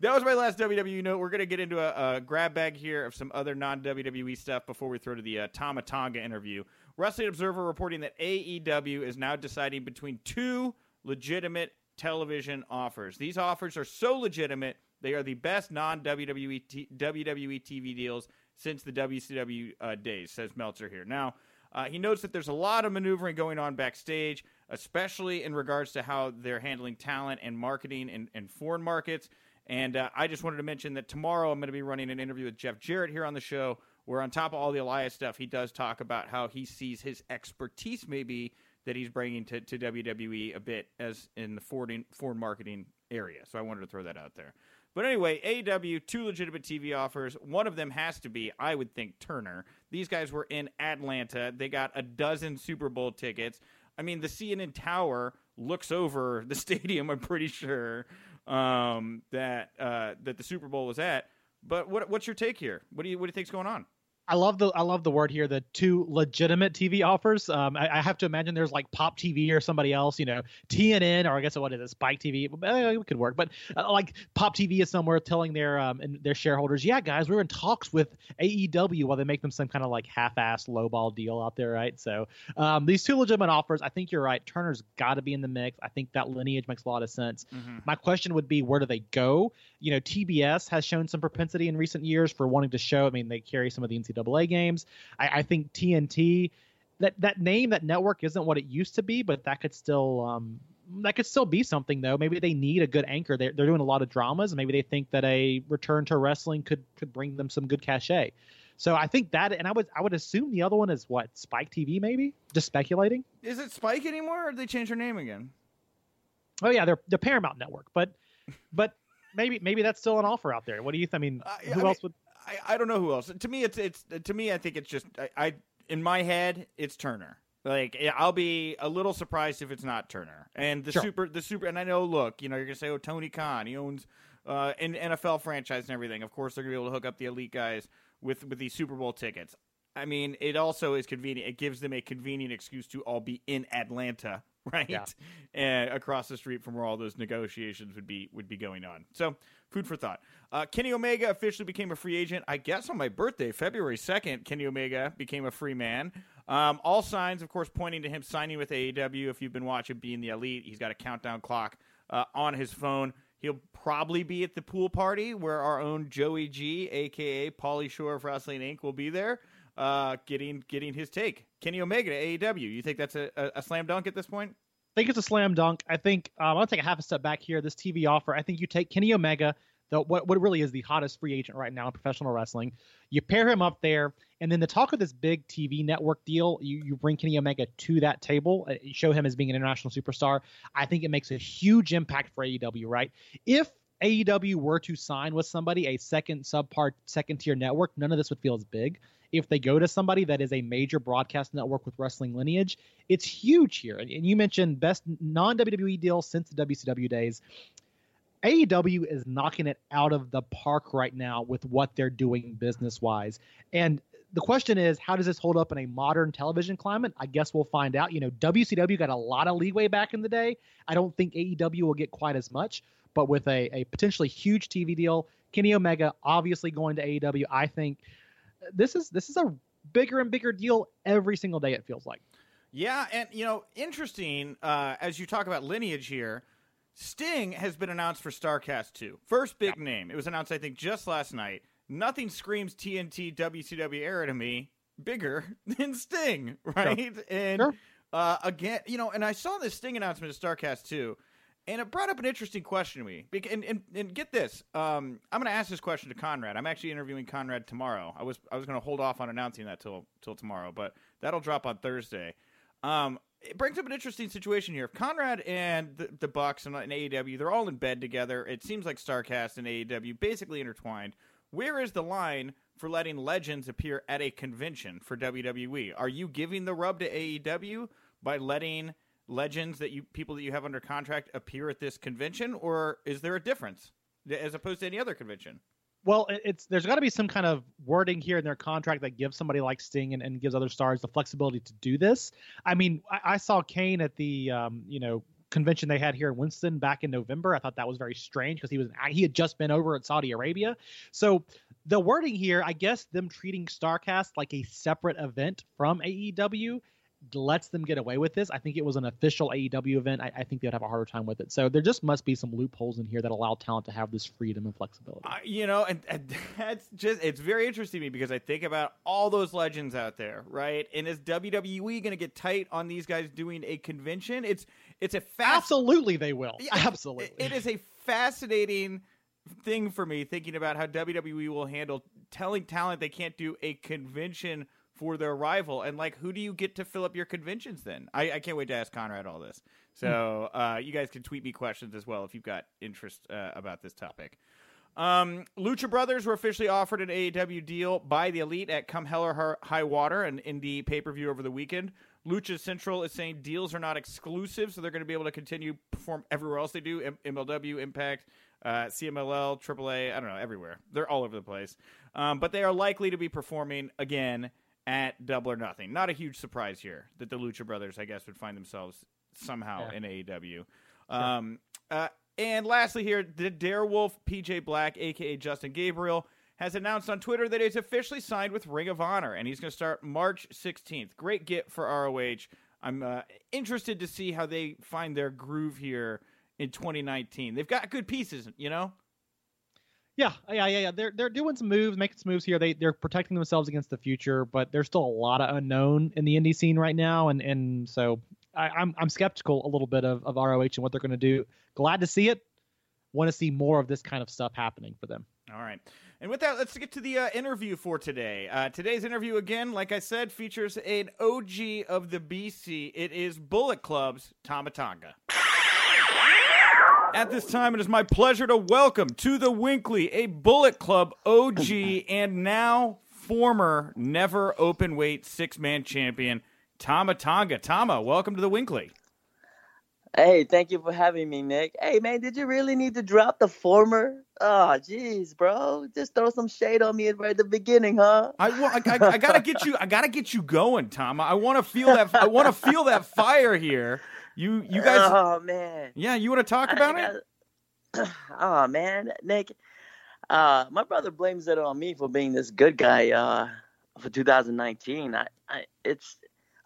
That was my last WWE note. We're going to get into a, a, grab bag here of some other non WWE stuff before we throw to the uh, Tama Tonga interview. Wrestling Observer reporting that AEW is now deciding between two legitimate television offers. These offers are so legitimate, they are the best non WWE WWE TV deals since the WCW uh, days, says Meltzer here. Now, uh, he notes that there's a lot of maneuvering going on backstage especially in regards to how they're handling talent and marketing in, in foreign markets. And uh, I just wanted to mention that tomorrow I'm going to be running an interview with Jeff Jarrett here on the show, where on top of all the Elias stuff, he does talk about how he sees his expertise maybe that he's bringing to, to WWE a bit as in the foreign, foreign marketing area. So I wanted to throw that out there. But anyway, AEW two legitimate TV offers. One of them has to be, I would think, Turner. These guys were in Atlanta. They got a dozen Super Bowl tickets. I mean, the CNN Tower looks over the stadium. I'm pretty sure um, that uh, that the Super Bowl was at. But what, what's your take here? What do you what do you think's going on? I love the I love the word here. The two legitimate TV offers. Um, I, I, have to imagine there's like Pop TV or somebody else, you know, TNN or I guess what is it, Spike TV? Eh, it could work, but uh, like Pop TV is somewhere telling their um and their shareholders, yeah, guys, we're in talks with AEW while they make them some kind of like half-ass lowball deal out there, right? So um, these two legitimate offers. I think you're right. Turner's got to be in the mix. I think that lineage makes a lot of sense. Mm-hmm. My question would be, where do they go? You know, TBS has shown some propensity in recent years for wanting to show. I mean, they carry some of the NCAA NCAA games. I, I think TNT that that name that network isn't what it used to be, but that could still um, that could still be something though. Maybe they need a good anchor. They're, they're doing a lot of dramas. and Maybe they think that a return to wrestling could could bring them some good cachet. So I think that, and I would I would assume the other one is what Spike TV maybe. Just speculating. Is it Spike anymore, or did they change their name again? Oh yeah, they're the Paramount Network, but but maybe maybe that's still an offer out there. What do you? Th- I mean, Uh, who I else mean, would? I, I don't know who else. To me, it's it's to me. I think it's just I, I in my head it's Turner. Like I'll be a little surprised if it's not Turner and the Sure. super the super. And I know, look, you know, you're gonna say, oh, Tony Khan, he owns uh, an NFL franchise and everything. Of course, they're gonna be able to hook up the elite guys with with these Super Bowl tickets. I mean, it also is convenient. It gives them a convenient excuse to all be in Atlanta, right? Yeah. And across the street from where all those negotiations would be would be going on. So, food for thought. Uh, Kenny Omega officially became a free agent. I guess on my birthday, February second, Kenny Omega became a free man. Um, all signs, of course, pointing to him signing with AEW. If you've been watching Being the Elite, he's got a countdown clock uh, on his phone. He'll probably be at the pool party where our own Joey G, aka Pauly Shore of Wrestling Inc., will be there, uh, getting getting his take. Kenny Omega to AEW. You think that's a, a, a slam dunk at this point? I think it's a slam dunk. I think um, I'll take a half a step back here. This TV offer, I think you take Kenny Omega, the what what really is the hottest free agent right now in professional wrestling. You pair him up there, and then the talk of this big TV network deal, you you bring Kenny Omega to that table, uh, show him as being an international superstar. I think it makes a huge impact for AEW. Right? If AEW were to sign with somebody, a second subpart, second tier network, none of this would feel as big. If they go to somebody that is a major broadcast network with wrestling lineage, it's huge here. And, you mentioned best non WWE deal since the WCW days. AEW is knocking it out of the park right now with what they're doing business wise. And the question is, how does this hold up in a modern television climate? I guess we'll find out. You know, WCW got a lot of leeway back in the day. I don't think AEW will get quite as much, but with a, a potentially huge TV deal, Kenny Omega obviously going to AEW, I think this is this is a bigger and bigger deal every single day. It feels like. Yeah, and you know, interesting uh, as you talk about lineage here. Sting has been announced for Starcast 2. First big name. It was announced, I think, just last night. Nothing screams TNT WCW era to me bigger than Sting, right? And Sure. uh, again, you know, and I saw this Sting announcement at Starcast 2, and it brought up an interesting question to me. And, and, and get this, um, I'm going to ask this question to Conrad. I'm actually interviewing Conrad tomorrow. I was I was going to hold off on announcing that till till tomorrow, but that'll drop on Thursday. Um, it brings up an interesting situation here. If Conrad and the, the Bucks and, and AEW, they're all in bed together. It seems like Starcast and AEW basically intertwined. Where is the line for letting legends appear at a convention for WWE? Are you giving the rub to AEW by letting legends that you people that you have under contract appear at this convention, or is there a difference as opposed to any other convention? Well, it's there's got to be some kind of wording here in their contract that gives somebody like Sting and, and gives other stars the flexibility to do this. I mean, I, I saw Kane at the um, you know convention they had here in Winston back in November. I thought that was very strange because he was he had just been over at Saudi Arabia. So the wording here, I guess, them treating Starcast like a separate event from AEW lets them get away with this. I think it was an official AEW event. I, I think they'd have a harder time with it. So there just must be some loopholes in here that allow talent to have this freedom and flexibility. Uh, you know, and, and that's just, it's very interesting to me because I think about all those legends out there, right? And is WWE going to get tight on these guys doing a convention? It's, it's a fast, Absolutely, they will. Yeah, Absolutely. It, it is a fascinating thing for me thinking about how WWE will handle telling talent they can't do a convention for their rival. And like, who do you get to fill up your conventions then? I, I can't wait to ask Conrad all this. So uh, you guys can tweet me questions as well if you've got interest uh, about this topic. Um, Lucha Brothers were officially offered an AEW deal by the Elite at Come Hell or High Water, and in the pay per view over the weekend. Lucha Central is saying deals are not exclusive, so they're going to be able to continue perform everywhere else they do. M- MLW, Impact, uh, CMLL, AAA, I don't know, everywhere. They're all over the place. Um, but they are likely to be performing again at Double or Nothing. Not a huge surprise here that the Lucha Brothers, I guess, would find themselves somehow Yeah. in AEW. Um, uh, and lastly, here, the Darewolf PJ Black, aka Justin Gabriel, has announced on Twitter that he's officially signed with Ring of Honor, and he's going to start March 16th. Great get for ROH. I'm uh, interested to see how they find their groove here in 2019. They've got good pieces, you know. Yeah, yeah, yeah, yeah. They're they're doing some moves, making some moves here. They they're protecting themselves against the future, but there's still a lot of unknown in the indie scene right now, and and so I, I'm I'm skeptical a little bit of, of ROH and what they're going to do. Glad to see it. Want to see more of this kind of stuff happening for them. All right. And with that, let's get to the uh, interview for today. Uh, today's interview, again, like I said, features an OG of the BC. It is Bullet Club's Tama Tonga. At this time, it is my pleasure to welcome to the WINCLY a Bullet Club OG and now former never open weight six man champion, Tama Tonga. Tama, welcome to the WINCLY. Hey, thank you for having me, Nick. Hey, man, did you really need to drop the former? Oh, jeez, bro, just throw some shade on me right at the beginning, huh? I, I, I, I gotta get you. I gotta get you going, Tama. I want to feel that. I want to feel that fire here. You, you guys. Oh man. Yeah, you want to talk about it? oh man, Nick. Uh, my brother blames it on me for being this good guy uh, for 2019. I, I, it's,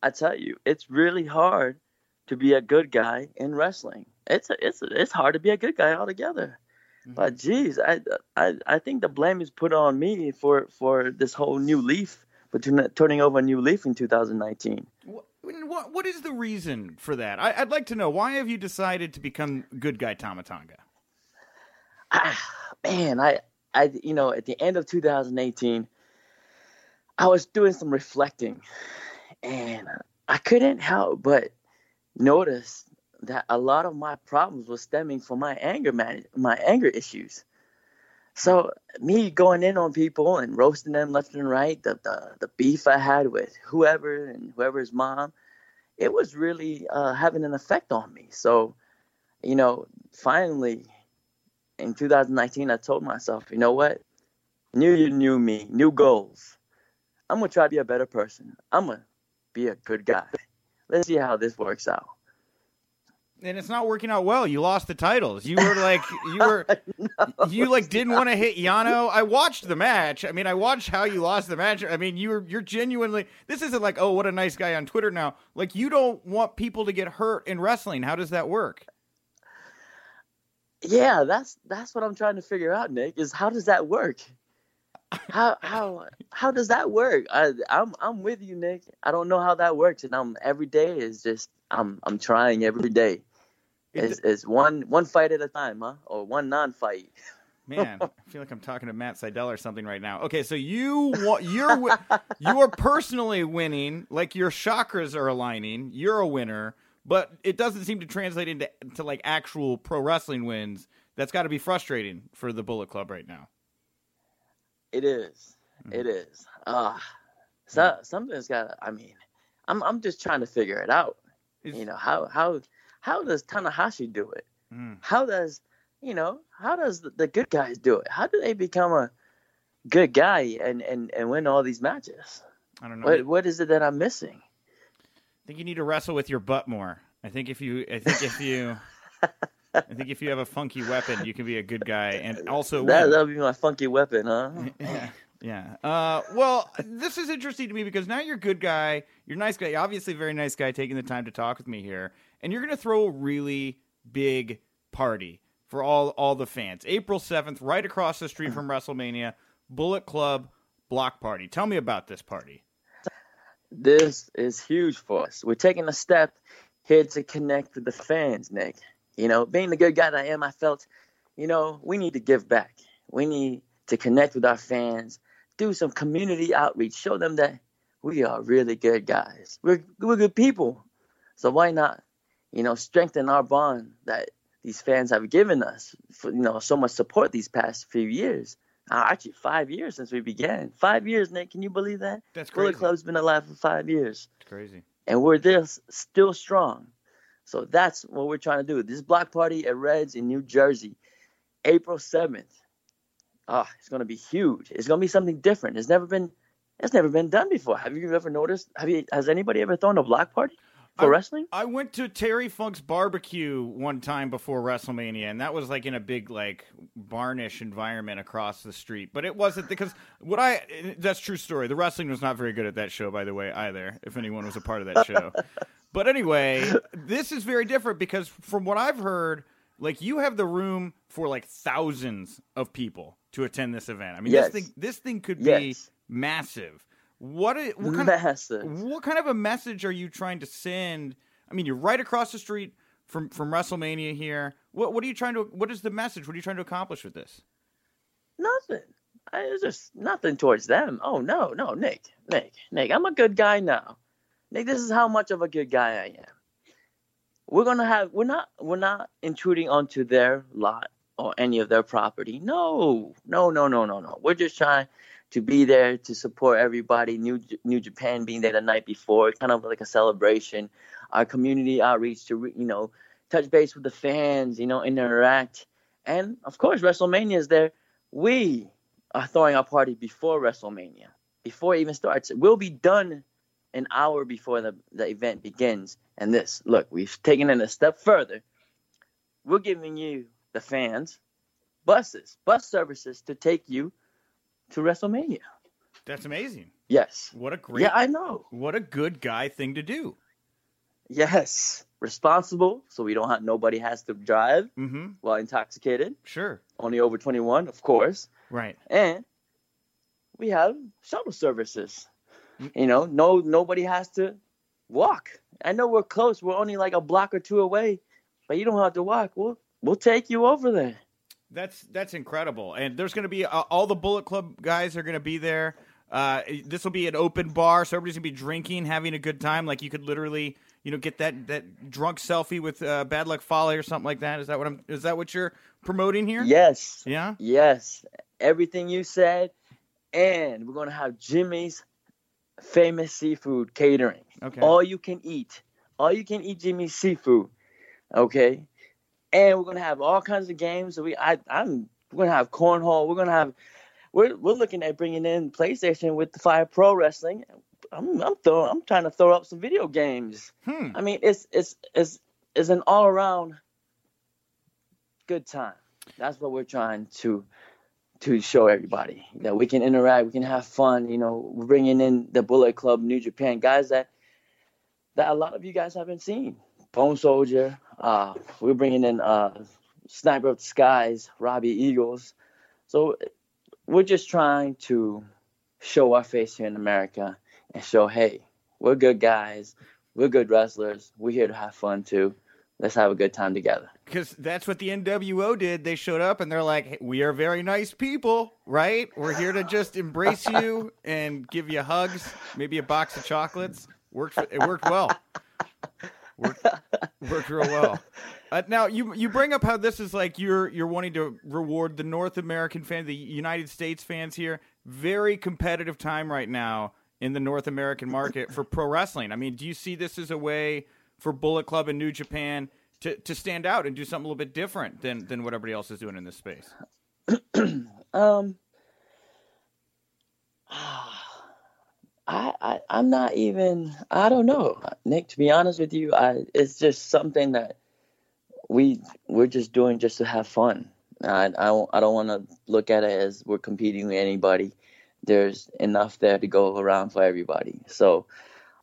I tell you, it's really hard to be a good guy in wrestling. It's a, it's it's hard to be a good guy altogether. Mm-hmm. But geez, I, I I think the blame is put on me for for this whole new leaf, for turning over a new leaf in 2019. What, what, is the reason for that? I, would like to know. Why have you decided to become good guy Tama Tonga? Ah, man, I I you know at the end of 2018, I was doing some reflecting, and I couldn't help but notice that a lot of my problems were stemming from my anger man my anger issues. So me going in on people and roasting them left and right, the the, the beef I had with whoever and whoever's mom, it was really uh, having an effect on me. So, you know, finally in 2019, I told myself, you know what, new year, new me, new goals. I'm gonna try to be a better person. I'm gonna be a good guy let's see how this works out. And it's not working out well. You lost the titles. You were like, you were, no, you like didn't want to hit Yano. I watched the match. I mean, I watched how you lost the match. I mean, you're you're genuinely. This isn't like, oh, what a nice guy on Twitter now. Like, you don't want people to get hurt in wrestling. How does that work? Yeah, that's that's what I'm trying to figure out, Nick. Is how does that work? how how how does that work? I, I'm I'm with you, Nick. I don't know how that works, and I'm every day is just I'm I'm trying every day. It's, it's one one fight at a time, huh? Or one non-fight. Man, I feel like I'm talking to Matt Sydal or something right now. Okay, so you you're you are personally winning, like your chakras are aligning. You're a winner, but it doesn't seem to translate into to like actual pro wrestling wins. That's got to be frustrating for the Bullet Club right now. It is. Mm-hmm. It is. Uh, so something's got. I mean, I'm I'm just trying to figure it out. It's, you know how how how does Tanahashi do it? Mm. How does you know how does the, the, good guys do it? How do they become a good guy and and and win all these matches? I don't know. What what is it that I'm missing? I think you need to wrestle with your butt more. I think if you I think if you I think if you have a funky weapon, you can be a good guy and also that that'll be my funky weapon, huh? yeah. Yeah. Uh, well, this is interesting to me because now you're a good guy. You're a nice guy. You're obviously a very nice guy taking the time to talk with me here. And you're going to throw a really big party for all all the fans. April 7th, right across the street from WrestleMania, Bullet Club Block Party. Tell me about this party. This is huge for us. We're taking a step here to connect with the fans, Nick. You know, being the good guy that I am, I felt, you know, we need to give back. We need to connect with our fans, do some community outreach, show them that we are really good guys. We're we're good people. So why not, you know, strengthen our bond that these fans have given us for you know so much support these past few years. Uh, actually, five years since we began. Five years, Nick. Can you believe that? That's crazy. Bullet Club's been alive for five years. It's crazy. And we're this still strong. So that's what we're trying to do. This block party at Reds in New Jersey, April 7th. Ah, oh, it's going to be huge. It's going to be something different. It's never been it's never been done before. Have you ever noticed? Have you has anybody ever thrown a block party? For I, wrestling? I went to Terry Funk's barbecue one time before WrestleMania, and that was like in a big like barnish environment across the street. But it wasn't because what I that's true story. The wrestling was not very good at that show, by the way, either. If anyone was a part of that show, But anyway, this is very different because from what I've heard, like you have the room for like thousands of people to attend this event. I mean, yes. this thing this thing could yes. be massive. What what kind massive. of what kind of a message are you trying to send? I mean, you're right across the street from from WrestleMania here. What what are you trying to? What is the message? What are you trying to accomplish with this? Nothing. I, it's just nothing towards them. Oh no, no, Nick, Nick, Nick, I'm a good guy now. Nick, this is how much of a good guy I am. We're gonna have we're not we're not intruding onto their lot or any of their property. No, no, no, no, no, no. We're just trying to be there to support everybody. New New Japan being there the night before, kind of like a celebration. Our community outreach to you know touch base with the fans, you know, interact, and of course WrestleMania is there. We are throwing our party before WrestleMania, before it even starts. We'll be done an hour before the, the event begins. And this, look, we've taken it a step further. We're giving you, the fans, buses, bus services to take you to WrestleMania. That's amazing. Yes. What a great Yeah, I know. what a good guy thing to do. Yes. Responsible, so we don't have nobody has to drive Mm-hmm. while intoxicated. Sure. Only over 21, of course. Right. and we have shuttle services. Mm. You know, no nobody has to walk. I know we're close. We're only like a block or two away, but you don't have to walk. We'll we'll take you over there. That's that's incredible. And there's going to be uh, all the Bullet Club guys are going to be there. Uh, this will be an open bar, so everybody's gonna be drinking, having a good time. Like you could literally, you know, get that that drunk selfie with uh, Bad Luck Fale or something like that. Is that what I'm? Is that what you're promoting here? Yes, Yeah. yes, everything you said, and we're gonna have Jimmy's famous seafood catering. Okay. All you can eat, all you can eat Jimmy's seafood. Okay, and we're gonna have all kinds of games. So we, I, I'm, we're gonna have cornhole. We're gonna have, we're we're looking at bringing in PlayStation with the Fire Pro Wrestling. I'm I'm throwing, I'm trying to throw up some video games. Hmm. I mean, it's it's it's it's an all around good time. That's what we're trying to to show everybody that we can interact, we can have fun. You know, we're bringing in the Bullet Club, New Japan guys that that a lot of you guys haven't seen. Bone Soldier. Uh, we're bringing in uh, Sniper of the Skies, Robbie Eagles. So we're just trying to show our face here in America and show, hey, we're good guys, we're good wrestlers, we're here to have fun too. Let's have a good time together. Because that's what the NWO did. They showed up and they're like, hey, "We are very nice people, right? We're here to just embrace you and give you hugs, maybe a box of chocolates." Worked. It worked well. Worked, worked real well. Uh, now you you bring up how this is like you're you're wanting to reward the North American fan, the United States fans here. Very competitive time right now in the North American market for pro wrestling. I mean, do you see this as a way for Bullet Club and New Japan to, to stand out and do something a little bit different than than what everybody else is doing in this space? Um, I, I I'm not even I don't know. Nick to be honest with you I it's just something that we we're just doing just to have fun. I I I don't want to look at it as we're competing with anybody. There's enough there to go around for everybody. So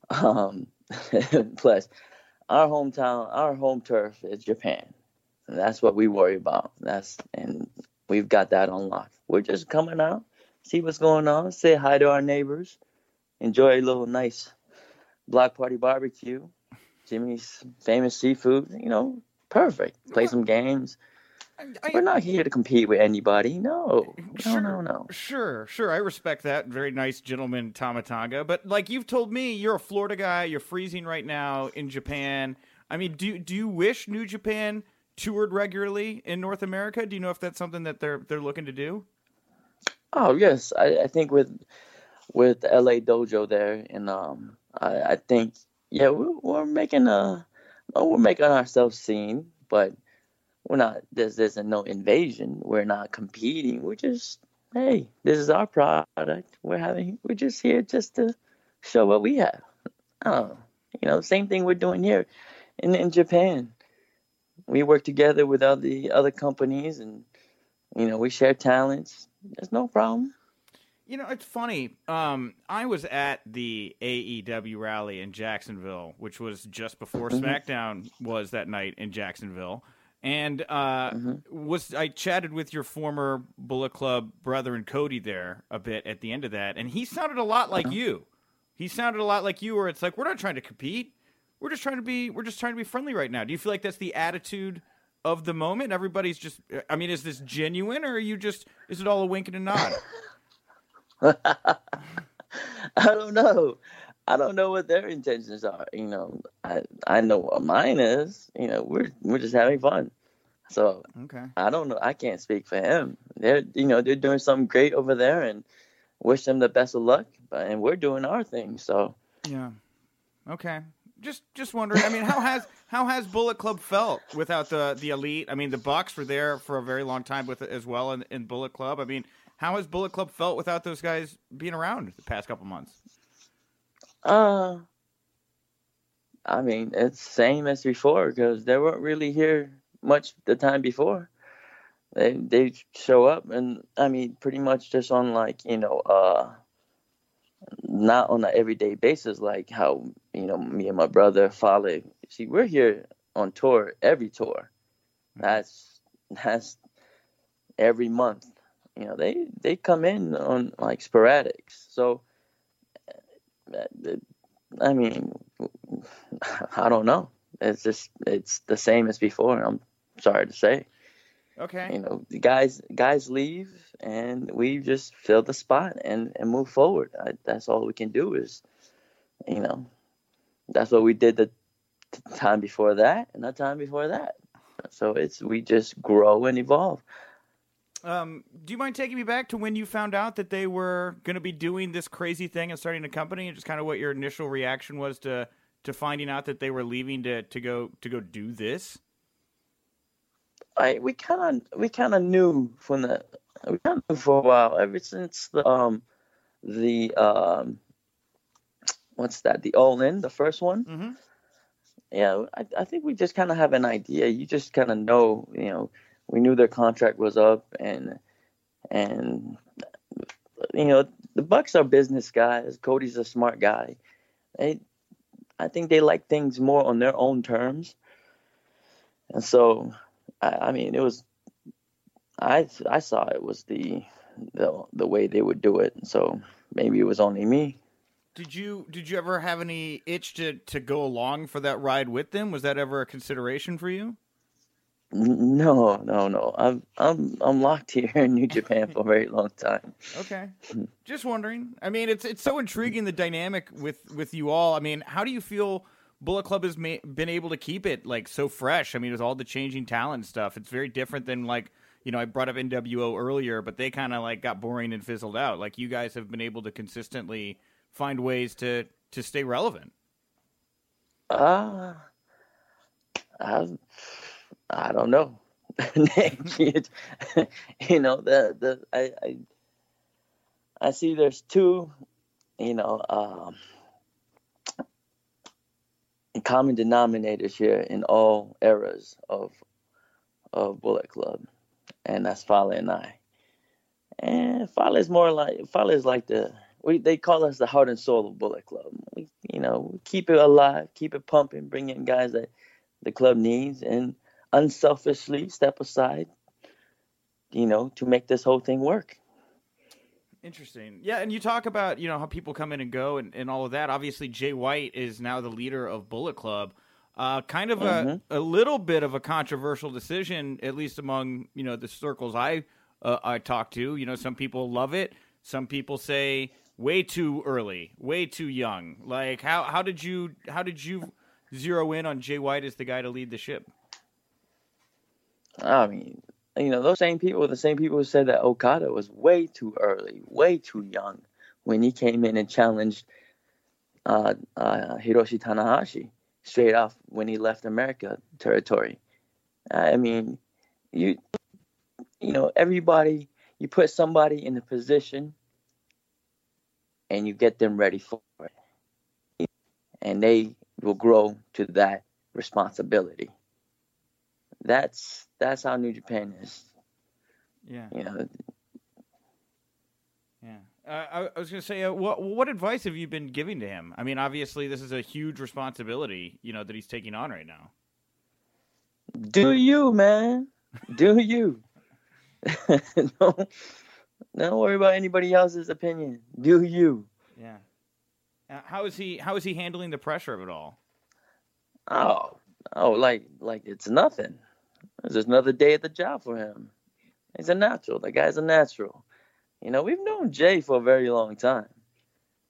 um plus our hometown our home turf is Japan. And that's what we worry about. That's and we've got that on lock we're just coming out see what's going on say hi to our neighbors enjoy a little nice block party barbecue, Jimmy's famous seafood. You know, perfect. Play some games. I, We're not here to compete with anybody. No, Sure, no, no, no. Sure, sure. I respect that. Very nice gentleman, Tama Tonga. But like you've told me, you're a Florida guy. You're freezing right now in Japan. I mean, do do you wish New Japan toured regularly in North America? Do you know if that's something that they're they're looking to do? Oh yes, I, I think with with LA Dojo there, and um, I, I think yeah, we're, we're making a, we're making ourselves seen, but we're not. This isn't no invasion. We're not competing. We're just hey, this is our product. We're having. We're just here just to show what we have. Oh, you know, same thing we're doing here in in Japan. We work together with other other companies, and you know, we share talents. There's no problem. You know, it's funny. Um, I was at the AEW rally in Jacksonville, which was just before SmackDown was that night in Jacksonville, and uh, was I chatted with your former Bullet Club brother and Cody there a bit at the end of that, and he sounded a lot like you. He sounded a lot like you, where it's like we're not trying to compete, we're just trying to be, we're just trying to be friendly right now. Do you feel like that's the attitude? Of the moment, everybody's just. I mean, is this genuine, or are you just? Is it all a wink and a nod? I don't know. I don't know what their intentions are. You know, I I know what mine is. You know, we're we're just having fun. So Okay. I don't know. I can't speak for him. They're you know they're doing something great over there, and wish them the best of luck. But and we're doing our thing. So Yeah. Okay. Just just wondering. I mean, how has how has Bullet Club felt without the the elite? I mean, the Bucks were there for a very long time with it as well in, in Bullet Club. I mean, how has Bullet Club felt without those guys being around the past couple months? uh, I mean it's same as before because they weren't really here much the time before. They they show up and I mean pretty much just on like you know uh not on an everyday basis like how you know me and my brother Fale. See, we're here on tour every tour. That's that's every month. You know, they they come in on like sporadics. So, uh, I mean, I don't know. It's just it's the same as before. I'm sorry to say. Okay. You know, the guys guys leave, and we just fill the spot and and move forward. I, that's all we can do is, you know, that's what we did the time before that and the time before that. So it's we just grow and evolve. Um, do you mind taking me back to when you found out that they were going to be doing this crazy thing and starting a company, and just kind of what your initial reaction was to to finding out that they were leaving to to go to go do this? I we kind of we kind of knew from the we kind of knew for a while ever since the um the um what's that the all in the first one Mm-hmm. yeah I, I think we just kind of have an idea you just kind of know you know we knew their contract was up and and you know the bucks are business guys. Cody's a smart guy. They i think they like things more on their own terms. And so i, I mean it was i i saw it was the the the way they would do it. So maybe it was only me. Did you did you ever have any itch to to go along for that ride with them? Was that ever a consideration for you? No, no, no. I'm I'm I'm locked here in New Japan for a very long time. Okay. Just wondering. I mean, it's it's so intriguing the dynamic with with you all. I mean, how do you feel Bullet Club has ma- been able to keep it like so fresh? I mean, with all the changing talent stuff, it's very different than like you know I brought up NWO earlier, but they kind of like got boring and fizzled out. Like you guys have been able to consistently find ways to to stay relevant. Uh I I don't know. you know the the I, I I see there's two, you know, um, common denominators here in all eras of of Bullet Club, and that's Fale and I. And Fale is more like Fale is like the we they call us the heart and soul of Bullet Club. We you know keep it alive, keep it pumping, bring in guys that the club needs, and unselfishly step aside, you know, to make this whole thing work. Interesting. Yeah, and you talk about, you know, how people come in and go and, and all of that. Obviously, Jay White is now the leader of Bullet Club. Uh, kind of a, a little bit of a controversial decision, at least among, you know, the circles I uh, I talk to. You know, some people love it. Some people say way too early, way too young. Like how how did you how did you zero in on Jay White as the guy to lead the ship? I mean, you know, those same people, the same people who said that Okada was way too early, way too young when he came in and challenged uh, uh, Hiroshi Tanahashi straight off when he left America territory. I mean, you, you know, everybody, you put somebody in a position and you get them ready for it. And they will grow to that responsibility. That's that's how New Japan is. Yeah. You know, Yeah. Uh, I, I was going to say, uh, what what advice have you been giving to him? I mean, obviously, this is a huge responsibility, you know, that he's taking on right now. do you, man? Do you? don't, don't worry about anybody else's opinion. Do you? Yeah. Uh, how is he? How is he handling the pressure of it all? Oh, oh, like like it's nothing. It's just another day at the job for him. He's a natural. The guy's a natural. You know, we've known Jay for a very long time.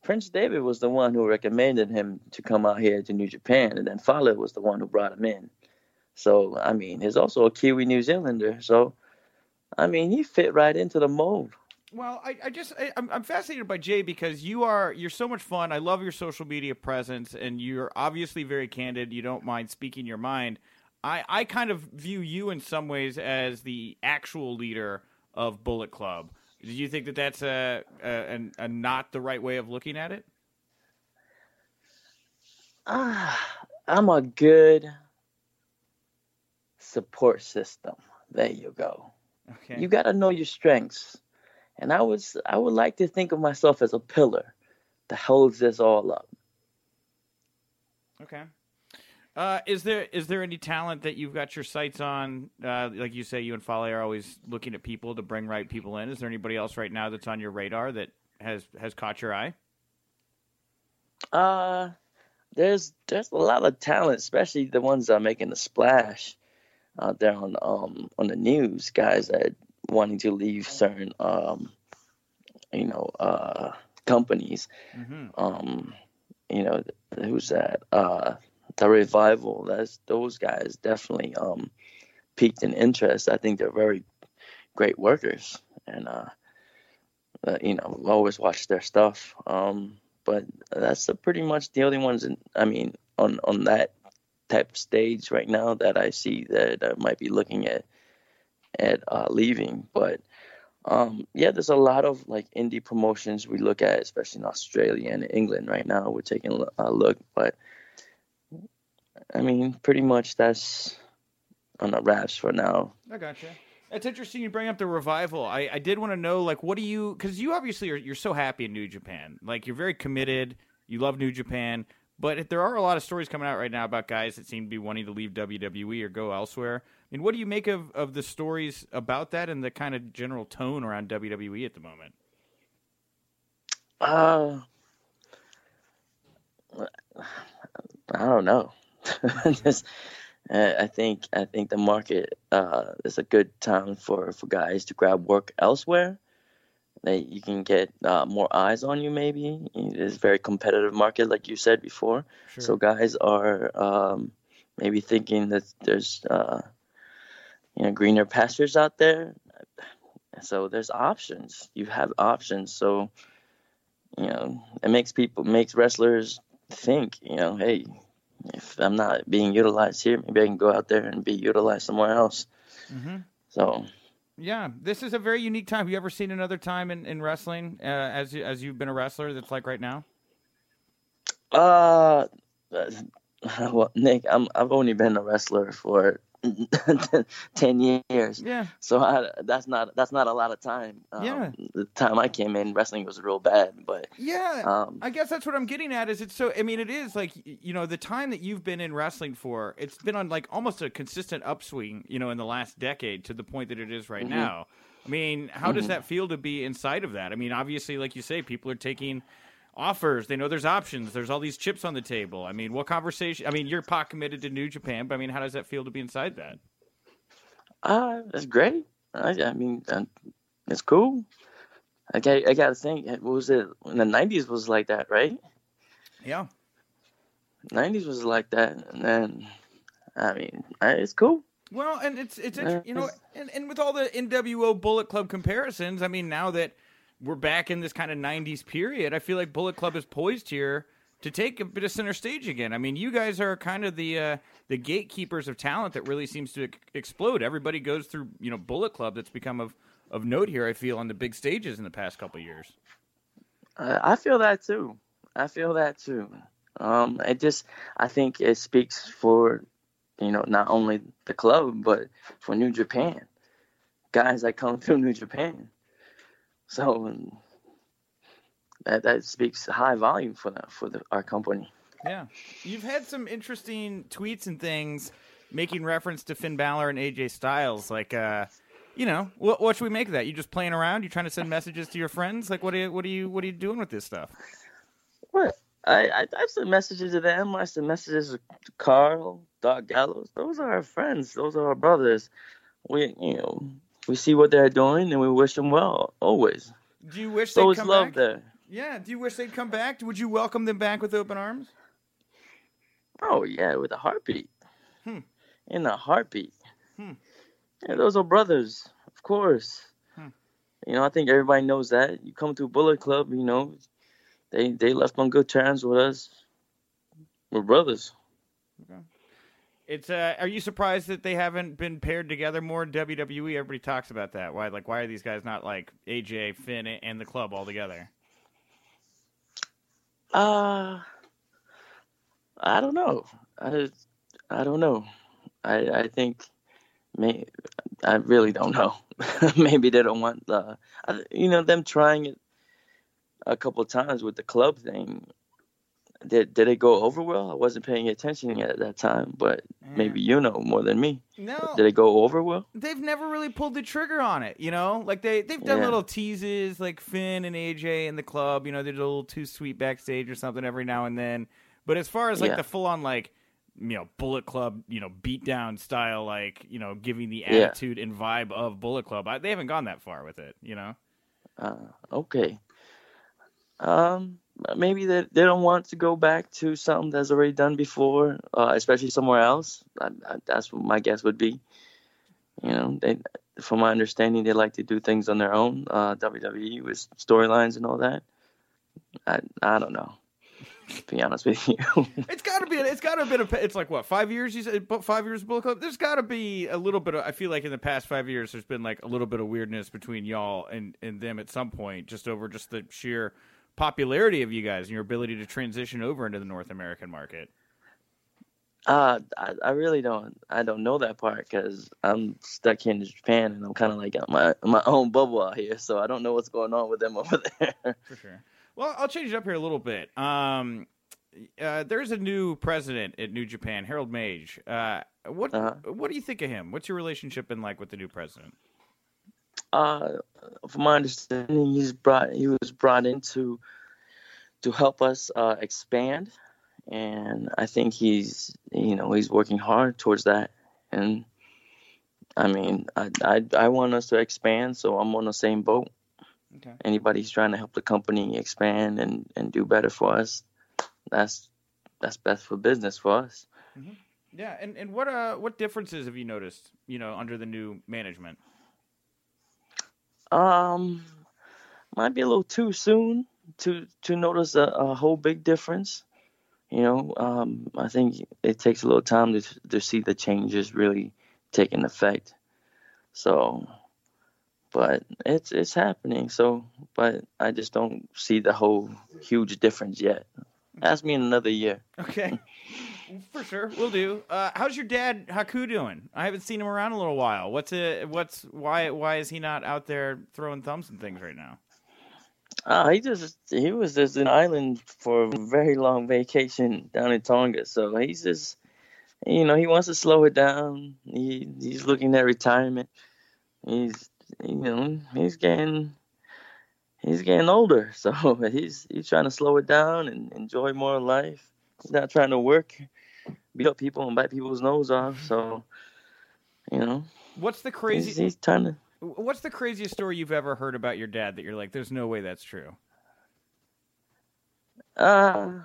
Prince Devitt was the one who recommended him to come out here to New Japan, and then Fale was the one who brought him in. So, I mean, he's also a Kiwi New Zealander. So, I mean, he fit right into the mold. Well, I, I just I, I'm fascinated by Jay because you are you're so much fun. I love your social media presence, and you're obviously very candid. You don't mind speaking your mind. I I kind of view you in some ways as the actual leader of Bullet Club. Do you think that that's a, a, a not the right way of looking at it? Ah, I'm a good support system. There you go. Okay. You got to know your strengths. And I was I would like to think of myself as a pillar that holds this all up. Okay. Uh, is there is there any talent that you've got your sights on? Uh, like you say, you and Fale are always looking at people to bring right people in. Is there anybody else right now that's on your radar that has has caught your eye? Uh there's there's a lot of talent, especially the ones that are making the splash out there on um on the news. Guys that wanting to leave certain um you know uh companies. Mm-hmm. Um you know who's that? Uh the revival. That's those guys definitely um piqued in interest. I think they're very great workers, and uh, uh you know always watch their stuff. Um, but that's pretty much the only ones. In, I mean, on on that type of stage right now that I see that I might be looking at at uh, leaving. But um, yeah, there's a lot of like indie promotions we look at, especially in Australia and England right now. We're taking a look, but I mean, pretty much that's on the wraps for now. I gotcha. It's interesting you bring up the revival. I, I did want to know, like, what do you? Because you obviously are you're so happy in New Japan. Like, you're very committed. You love New Japan, but there are a lot of stories coming out right now about guys that seem to be wanting to leave WWE or go elsewhere. I mean, what do you make of of the stories about that and the kind of general tone around WWE at the moment? Uh, I don't know. Just, uh, I think I think the market uh, is a good time for, for guys to grab work elsewhere. That you can get uh, more eyes on you. Maybe it's a very competitive market, like you said before. Sure. So guys are um, maybe thinking that there's uh, you know greener pastures out there. So there's options. You have options. So you know it makes people makes wrestlers think. You know, hey, if I'm not being utilized here, maybe I can go out there and be utilized somewhere else. Mm-hmm. So, yeah, this is a very unique time. Have you ever seen another time in, in wrestling uh, as as you've been a wrestler that's like right now? Uh, well, Nick, I'm I've only been a wrestler for ten years. Yeah. So I, that's not that's not a lot of time. Um, Yeah. The time I came in, wrestling was real bad, but Yeah, Um, I guess that's what I'm getting at. Is it's so? I mean, it is like you know the time that you've been in wrestling for. It's been on like almost a consistent upswing. You know, in the last decade to the point that it is right now. I mean, how does that feel to be inside of that? I mean, obviously, like you say, people are taking offers. They know there's options. There's all these chips on the table. I mean, what conversation? I mean, you're pot committed to New Japan, but I mean, how does that feel to be inside that? uh, that's great. I, I mean, uh, it's cool. I got I got to think. What was it? In the '90s was like that, right? Yeah. '90s was like that, and then I mean, uh, it's cool. Well, and it's it's Uh, you know, and, and with all the NWO Bullet Club comparisons, I mean, now that we're back in this kind of '90s period, I feel like Bullet Club is poised here to take a bit of center stage again. I mean, you guys are kind of the uh, the gatekeepers of talent that really seems to explode. Everybody goes through you know Bullet Club that's become of of note here. I feel on the big stages in the past couple years. Uh, I feel that too. I feel that too. Um, it just, I think it speaks for, you know, not only the club but for New Japan, guys that come through New Japan. So um, that that speaks high volume for the, for the, our company. Yeah, you've had some interesting tweets and things making reference to Finn Balor and AJ Styles. Like, uh, you know, what, what should we make of that? You just playing around? You trying to send messages to your friends? Like, what are you, what are you, what are you doing with this stuff? What? I, I I sent messages to them. I sent messages to Karl, Doc Gallows. Those are our friends. Those are our brothers. We you know we see what they're doing and we wish them well always. Do you wish they'd it's come love back? there. Yeah. Do you wish they'd come back? Would you welcome them back with open arms? Oh yeah, with a heartbeat. Hmm. In a heartbeat. Hmm. Yeah, those are brothers, of course. Hmm. You know, I think everybody knows that. You come to Bullet Club, you know, they they left on good terms with us. We're brothers. It's. Uh, are you surprised that they haven't been paired together more in WWE? Everybody talks about that. Why? Like, why are these guys not like AJ, Finn, and the club all together? Uh I don't know. I I don't know. I I think may I really don't know. Maybe they don't want the you know them trying it a couple times with the club thing. Did did it go over well? I wasn't paying attention at that time, but maybe you know more than me. No. Did it go over well? they've never really pulled the trigger on it, you know? Like they they've done Yeah. little teases like Finn and AJ in the club, you know, they did a little too sweet backstage or something every now and then. But as far as like Yeah. the full on like you know, Bullet Club, you know, beatdown style, like, you know, giving the Yeah. attitude and vibe of Bullet Club. I, they haven't gone that far with it, you know? Uh, okay. Um, maybe they they don't want to go back to something that's already done before, uh, especially somewhere else. I, I, that's what my guess would be. You know, they, from my understanding, they like to do things on their own. Uh, WWE with storylines and all that. I I don't know. To be honest with you. It's got to be. It's got to been. A, it's like what five years? You said five years of Bullet Club. There's got to be a little bit of. I feel like in the past five years, there's been like a little bit of weirdness between y'all and and them at some point, just over just the sheer popularity of you guys and your ability to transition over into the North American market. Uh, I, I really don't. I don't know that part because I'm stuck here in Japan and I'm kind of like my my own bubble out here, so I don't know what's going on with them over there. For sure. Well, I'll change it up here a little bit. Um, uh, there's a new president at New Japan, Harold Meij. Uh, what Uh-huh. what do you think of him? What's your relationship been like with the new president? Uh, from my understanding, he's brought he was brought in to to help us uh, expand, and I think he's you know he's working hard towards that. And I mean, I I, I want us to expand, so I'm on the same boat. Okay. Anybody's trying to help the company expand and and do better for us, that's that's best for business for us. Yeah, and, and what uh what differences have you noticed? You know, under the new management. Um, might be a little too soon to to notice a, a whole big difference. You know, um, I think it takes a little time to to see the changes really taking effect. So, but it's it's happening. So, but I just don't see the whole huge difference yet. Ask me in another year. Okay. For sure, we'll do. Uh, how's your dad Haku doing? I haven't seen him around a little while. What's it? What's why? Why is he not out there throwing thumbs and things right now? Uh, he just he was just in Ireland for a very long vacation down in Tonga. So he's just you know, he wants to slow it down. He he's looking at retirement. He's you know, he's getting he's getting older. So he's he's trying to slow it down and enjoy more life. He's not trying to work, beat up people and bite people's nose off. So you know, What's the crazy? he's trying to What's the craziest story you've ever heard about your dad that you're like, there's no way that's true? Uh,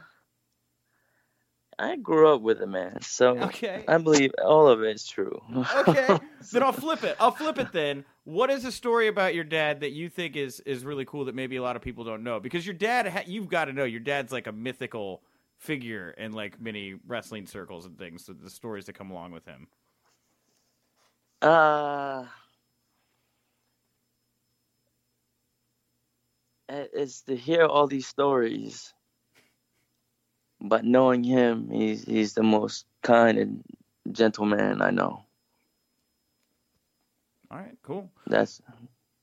I grew up with a man, so Okay. I believe all of it is true. Okay, then I'll flip it. I'll flip it then. What is a story about your dad that you think is is really cool that maybe a lot of people don't know? Because your dad, you've got to know, your dad's like a mythical figure in like many wrestling circles and things. So the stories that come along with him. Uh, it's to hear all these stories, but knowing him, he's he's the most kind and gentle man I know. All right, cool. That's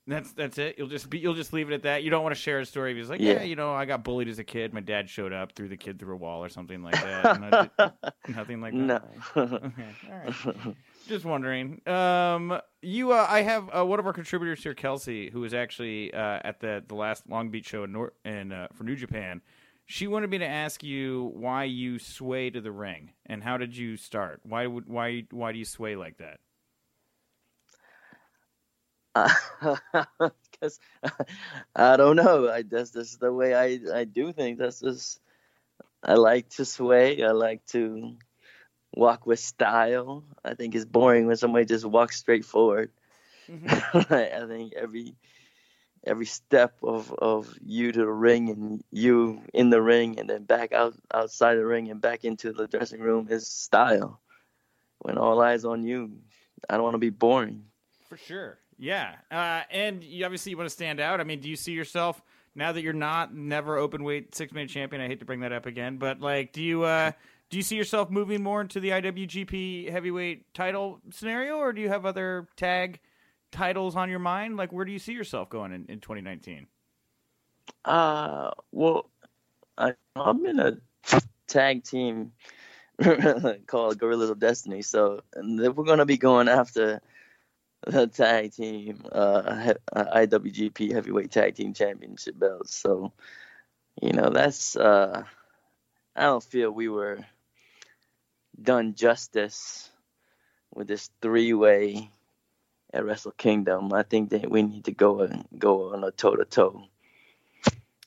That's that's it. You'll just be you'll just leave it at that. You don't want to share a story. He's like, yeah. Yeah. you know, I got bullied as a kid. My dad showed up, threw the kid through a wall or something like that. Not- nothing like that. no. Okay, all right. Just wondering. Um, you, uh, I have uh, one of our contributors here, Kelsey, who was actually uh, at the the last Long Beach show in Nor- in uh, for New Japan. She wanted me to ask you why you sway to the ring and how did you start? Why would why why do you sway like that? guess I don't know. I that's just the way I I do things. That's just I like to sway. I like to walk with style. I think it's boring when somebody just walks straight forward. Mm-hmm. I think every every step of of you to the ring and you in the ring and then back out outside the ring and back into the dressing room is style. When all eyes on you, I don't want to be boring. For sure, yeah. Uh, and you obviously you want to stand out. I mean, do you see yourself now that you're not never open weight six man champion? I hate to bring that up again, but like, do you uh, do you see yourself moving more into the IWGP heavyweight title scenario, or do you have other tag? titles on your mind? Like, where do you see yourself going in, in 2019? Uh, well, I, I'm in a tag team called Guerrillas of Destiny. So we're gonna be going after tag team uh, IWGP Heavyweight Tag Team Championship belts. So you know that's uh, I don't feel we were done justice with this three way at Wrestle Kingdom. I think that we need to go and go on a toe to toe.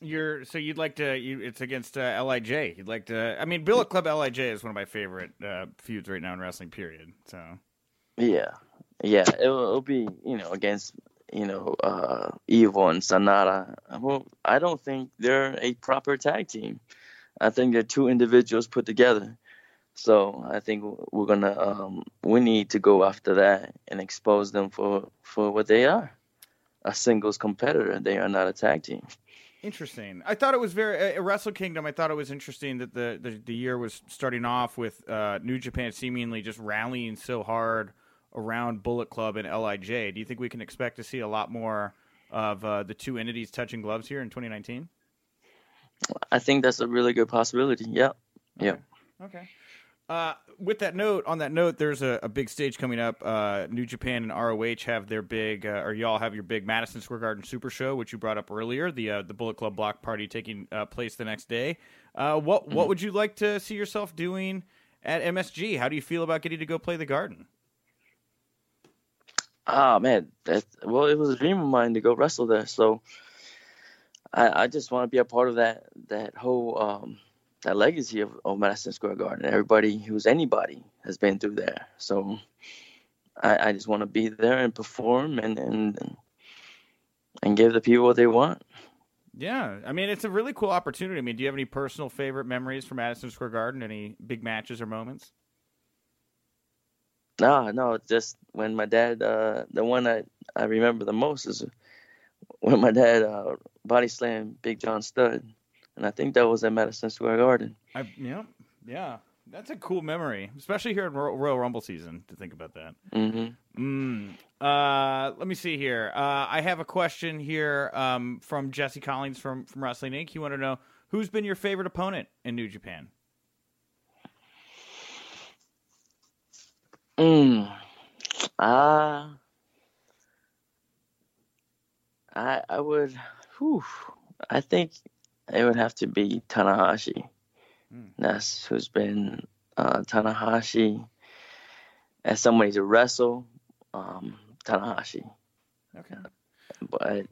You're so you'd like to you it's against uh, LIJ. You'd like to. I mean, Bullet Club LIJ is one of my favorite uh, feuds right now in wrestling. Period. So. Yeah, yeah, it'll, it'll be you know against you know uh, Evil and Sanada. Well, I don't think they're a proper tag team. I think they're two individuals put together. So I think we're gonna um, we need to go after that and expose them for for what they are, a singles competitor. They are not a tag team. Interesting. I thought it was very uh, Wrestle Kingdom. I thought it was interesting that the the, the year was starting off with uh, New Japan seemingly just rallying so hard around Bullet Club and LIJ. Do you think we can expect to see a lot more of uh, the two entities touching gloves here in 2019? I think that's a really good possibility. Yeah. Okay. Yeah. Okay. Uh, with that note, on that note, there's a, a big stage coming up. Uh, New Japan and ROH have their big, uh, or y'all have your big Madison Square Garden Super Show, which you brought up earlier. The uh, the Bullet Club Block Party taking uh, place the next day. Uh, what what would you like to see yourself doing at MSG? How do you feel about getting to go play the Garden? Ah man, that well, it was a dream of mine to go wrestle there. So I, I just want to be a part of that that whole. Um, that legacy of, of Madison Square Garden. Everybody who's anybody has been through there. So I, I just want to be there and perform and, and and give the people what they want. Yeah, I mean it's a really cool opportunity. I mean, do you have any personal favorite memories from Madison Square Garden? Any big matches or moments? No, no, just when my dad. Uh, the one I I remember the most is when my dad uh, body slammed Big John Studd and I think that was at Madison Square Garden. I, yeah, yeah, that's a cool memory, especially here in Royal Rumble season to think about that. Mm-hmm. Mm. Uh, let me see here. Uh, I have a question here um, from Jesse Collins from from Wrestling Inc. You want to know who's been your favorite opponent in New Japan? Mm. Uh, I I would. Whew, I think it would have to be Tanahashi. Mm. That's who's been uh, Tanahashi. As somebody to wrestle, um, Tanahashi. Okay. But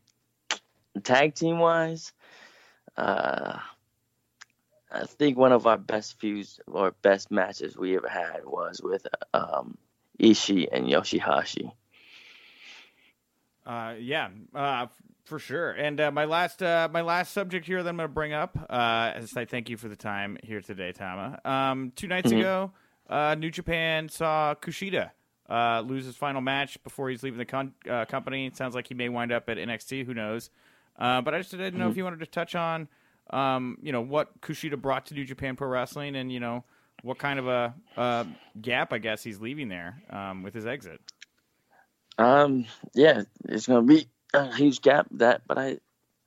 tag team wise, uh, I think one of our best feuds or best matches we ever had was with um, Ishii and Yoshihashi. Uh, yeah, uh, for sure. And uh, my last uh, my last subject here that I'm going to bring up, uh, as I thank you for the time here today, Tama. Um, two nights mm-hmm. ago, uh, New Japan saw Kushida uh, lose his final match before he's leaving the con- uh, company. It sounds like he may wind up at NXT. Who knows? Uh, but I just didn't know mm-hmm. if you wanted to touch on, um, you know, what Kushida brought to New Japan Pro Wrestling, and you know, what kind of a, a gap I guess he's leaving there um, with his exit. Um, yeah, it's gonna be a huge gap that, but I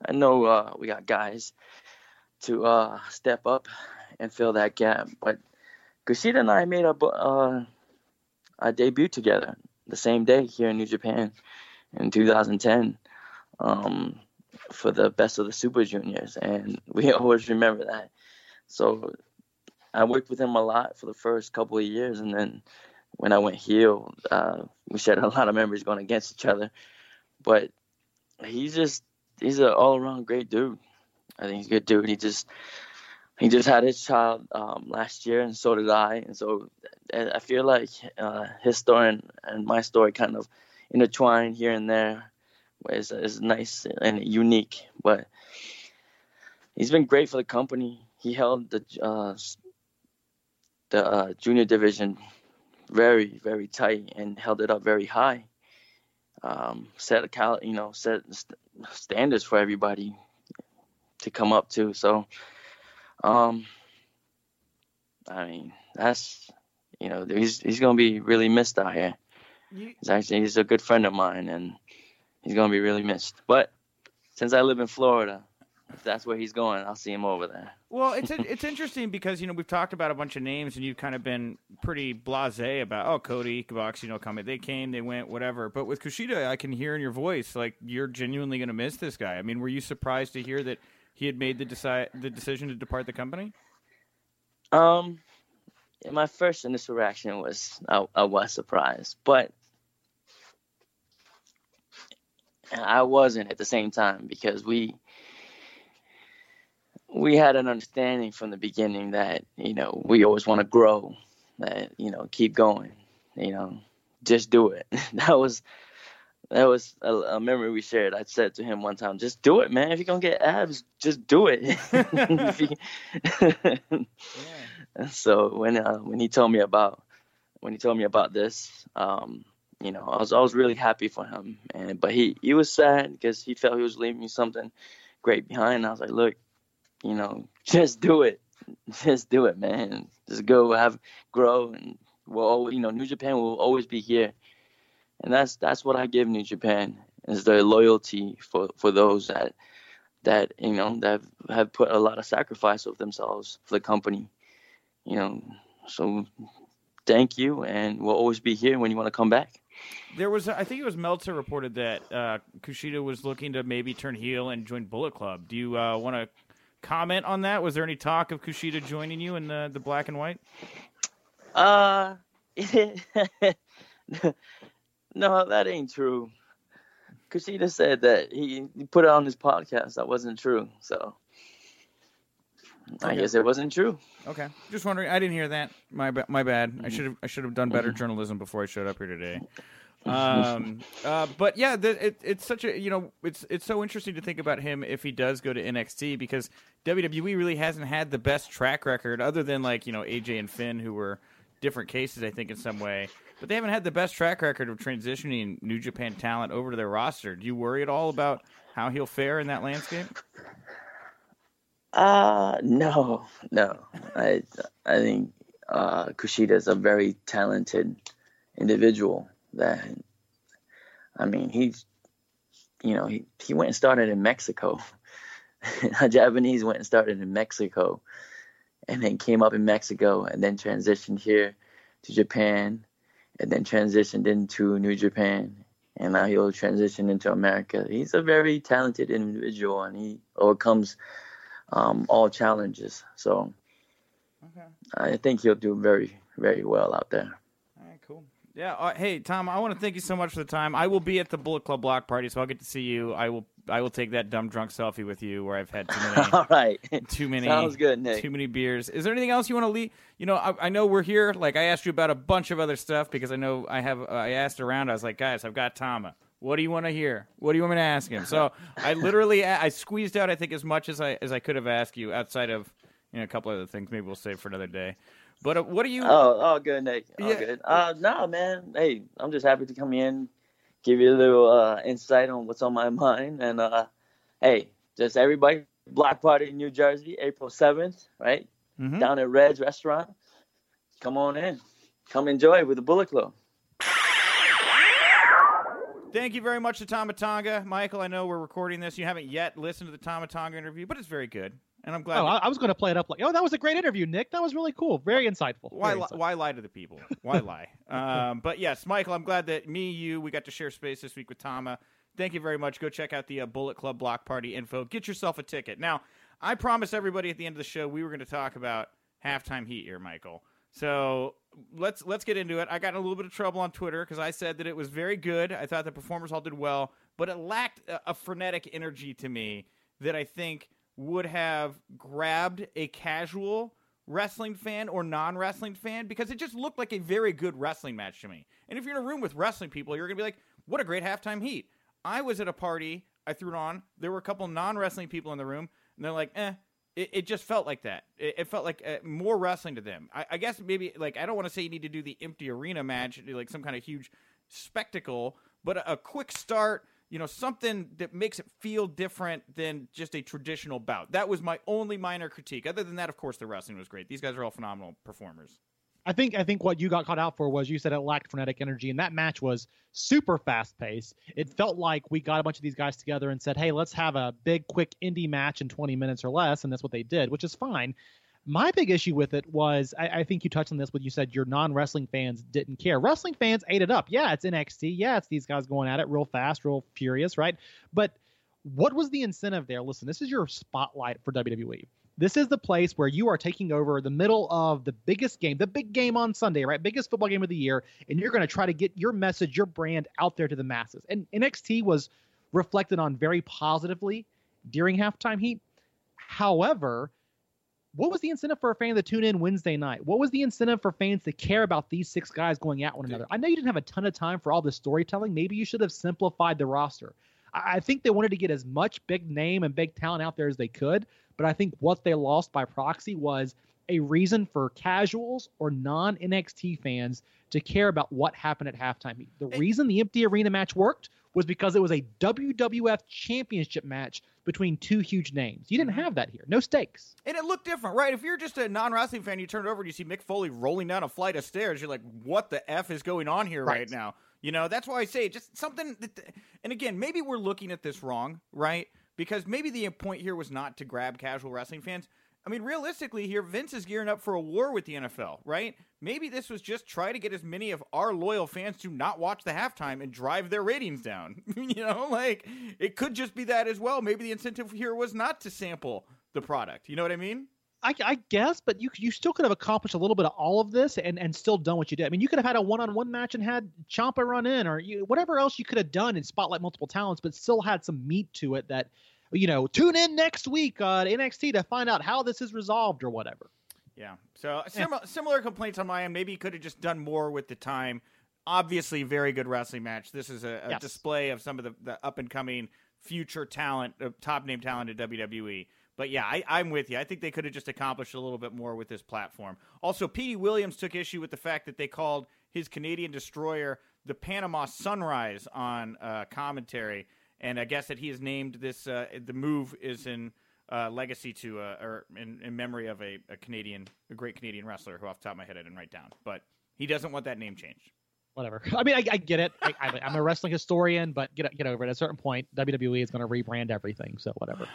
I know uh, we got guys to uh, step up and fill that gap. But Kushida and I made a uh, a debut together the same day here in New Japan in 2010 um, for the best of the Super Juniors, and we always remember that. So I worked with him a lot for the first couple of years, and then when I went heel, uh, we shared a lot of memories going against each other. But he's just he's an all around great dude. I think he's a good dude. He just he just had his child um, last year, and so did I. And so I feel like uh, his story and, and, my story kind of intertwine here and there. Is is nice and unique, but he's been great for the company. He held the uh, the uh, junior division very very tight and held it up very high. Um, set a cal you know set st- standards for everybody to come up to. So, um, I mean that's you know he's he's gonna be really missed out here. He's actually he's a good friend of mine and he's gonna be really missed. But since I live in Florida, if that's where he's going, I'll see him over there. Well, it's it's interesting because you know we've talked about a bunch of names and you've kind of been pretty blasé about oh Cody Bucks, you know, coming they came, they went, whatever. But with Kushida, I can hear in your voice like you're genuinely going to miss this guy. I mean, were you surprised to hear that he had made the decide the decision to depart the company? Um, my first initial reaction was I, I was surprised, but I wasn't at the same time because we we had an understanding from the beginning that you know we always want to grow, that you know keep going, you know just do it. that was that was a, a, memory we shared. I said to him one time, "Just do it, man. If you're gonna get abs, just do it." yeah. So when uh, when he told me about when he told me about this, um, you know, I was I was really happy for him, and but he he was sad because he felt he was leaving me something great behind. I was like, look, you know, just do it. Just do it, man. Just go have grow and we'll you know, New Japan will always be here. And that's that's what I give New Japan is the loyalty for, for those that that, you know, that have put a lot of sacrifice of themselves for the company. You know, so thank you and we'll always be here when you want to come back. There was, I think it was Meltzer reported that uh, Kushida was looking to maybe turn heel and join Bullet Club. Do you uh, want to comment on that? Was there any talk of Kushida joining you in the, the black and white? Uh, no, that ain't true. Kushida said that he, he put it on his podcast. That wasn't true. So okay. I guess it wasn't true. Okay, just wondering. I didn't hear that. My my bad. I should have I should have done better journalism before I showed up here today um, uh, but yeah, the, it, it's such a you know it's it's so interesting to think about him if he does go to NXT because WWE really hasn't had the best track record other than like you know AJ and Finn who were different cases I think in some way, but they haven't had the best track record of transitioning New Japan talent over to their roster. Do you worry at all about how he'll fare in that landscape? Uh no, no. I I think uh, Kushida is a very talented individual that I mean he's you know he, he went and started in Mexico. a Japanese went and started in Mexico and then came up in Mexico and then transitioned here to Japan and then transitioned into New Japan and now he'll transition into America. He's a very talented individual and he overcomes um, all challenges. So okay. I think he'll do very, very well out there. All right, cool. Yeah. Uh, hey, Tom. I want to thank you so much for the time. I will be at the Bullet Club block party, so I'll get to see you. I will. I will take that dumb drunk selfie with you, where I've had too many. All right. Too many. Sounds good, Nick. Too many beers. Is there anything else you want to leave? You know, I, I, know we're here. Like I asked you about a bunch of other stuff because I know I have. Uh, I asked around. I was like, guys, I've got Tama. What do you want to hear? What do you want me to ask him? So I literally I squeezed out I think as much as I as I could have asked you outside of you know a couple other things. Maybe we'll save for another day. But uh, what do you? Oh, oh, good, Nick. Oh, yeah. good. Uh, no, man. Hey, I'm just happy to come in, give you a little uh, insight on what's on my mind, and uh, hey, just everybody, Block Party in New Jersey, April 7th, right? Mm-hmm. Down at Red's Restaurant. Come on in. Come enjoy with the Bullet Club. Thank you very much to Tama Tonga. Michael, I know we're recording this. You haven't yet listened to the Tama Tonga interview, but it's very good and I'm glad. Oh, I was going to play it up like, oh, that was a great interview, Nick. That was really cool, very insightful. Why, very li- insightful. why lie to the people? Why lie? Um, but yes, Michael, I'm glad that me, you, we got to share space this week with Tama. Thank you very much. Go check out the uh, Bullet Club block party info. Get yourself a ticket. Now, I promised everybody at the end of the show we were going to talk about halftime heat here, Michael. So let's let's get into it. I got in a little bit of trouble on Twitter because I said that it was very good. I thought the performers all did well. but it lacked a, a frenetic energy to me that I think would have grabbed a casual wrestling fan or non wrestling fan because it just looked like a very good wrestling match to me. And if you're in a room with wrestling people, you're going to be like, what a great halftime heat. I was at a party, I threw it on. There were a couple non wrestling people in the room, and they're like, eh. It, it just felt like that. It, it felt like uh, more wrestling to them. I, I guess maybe, like, I don't want to say you need to do the empty arena match, like some kind of huge spectacle, but a, a quick start you know, something that makes it feel different than just a traditional bout. That was my only minor critique. Other than that, of course, the wrestling was great. These guys are all phenomenal performers. I think I think what you got caught out for was you said it lacked frenetic energy, and that match was super fast paced. It felt like we got a bunch of these guys together and said, "Hey, let's have a big, quick indie match in 20 minutes or less," and that's what they did, which is fine. My big issue with it was I, I think you touched on this when you said your non wrestling fans didn't care. Wrestling fans ate it up. Yeah, it's NXT. Yeah, it's these guys going at it real fast, real furious, right? But what was the incentive there? Listen, this is your spotlight for WWE. This is the place where you are taking over the middle of the biggest game, the big game on Sunday, right? Biggest football game of the year, and you're going to try to get your message, your brand out there to the masses. And NXT was reflected on very positively during halftime heat. However, what was the incentive for a fan to tune in Wednesday night? What was the incentive for fans to care about these six guys going at one another? I know you didn't have a ton of time for all this storytelling. Maybe you should have simplified the roster. I think they wanted to get as much big name and big talent out there as they could, but I think what they lost by proxy was a reason for casuals or non NXT fans to care about what happened at halftime. The reason the empty arena match worked was because it was a WWF championship match between two huge names. You didn't Mm-hmm. have that here. No stakes. And it looked different, right? If you're just a non wrestling fan, you turn it over and you see Mick Foley rolling down a flight of stairs, you're like, what the F is going on here right, Right. now? You know, that's why I say just something that, and again, maybe we're looking at this wrong, right? Because maybe the point here was not to grab casual wrestling fans. I mean, realistically, here, Vince is gearing up for a war with the NFL, right? Maybe this was just try to get as many of our loyal fans to not watch the halftime and drive their ratings down. you know, like it could just be that as well. Maybe the incentive here was not to sample the product. You know what I mean? I, I guess, but you you still could have accomplished a little bit of all of this and, and still done what you did. I mean, you could have had a one on one match and had Ciampa run in or you, whatever else you could have done and spotlight multiple talents, but still had some meat to it that, you know, tune in next week on NXT to find out how this is resolved or whatever. Yeah. So similar similar complaints on my end. Maybe could have just done more with the time. Obviously, very good wrestling match. This is a, a Yes. display of some of the, the up and coming future talent, uh, top name talent at WWE. But yeah, I, I'm with you. I think they could have just accomplished a little bit more with this platform. Also, Petey Williams took issue with the fact that they called his Canadian destroyer the Panama Sunrise on uh, commentary, and I guess that he has named this. Uh, the move is in uh, legacy to uh, or in, in memory of a, a Canadian, a great Canadian wrestler who off the top of my head I didn't write down, but he doesn't want that name changed. Whatever. I mean, I, I get it. I, I'm a wrestling historian, but get get over it. At a certain point, WWE is going to rebrand everything. So whatever.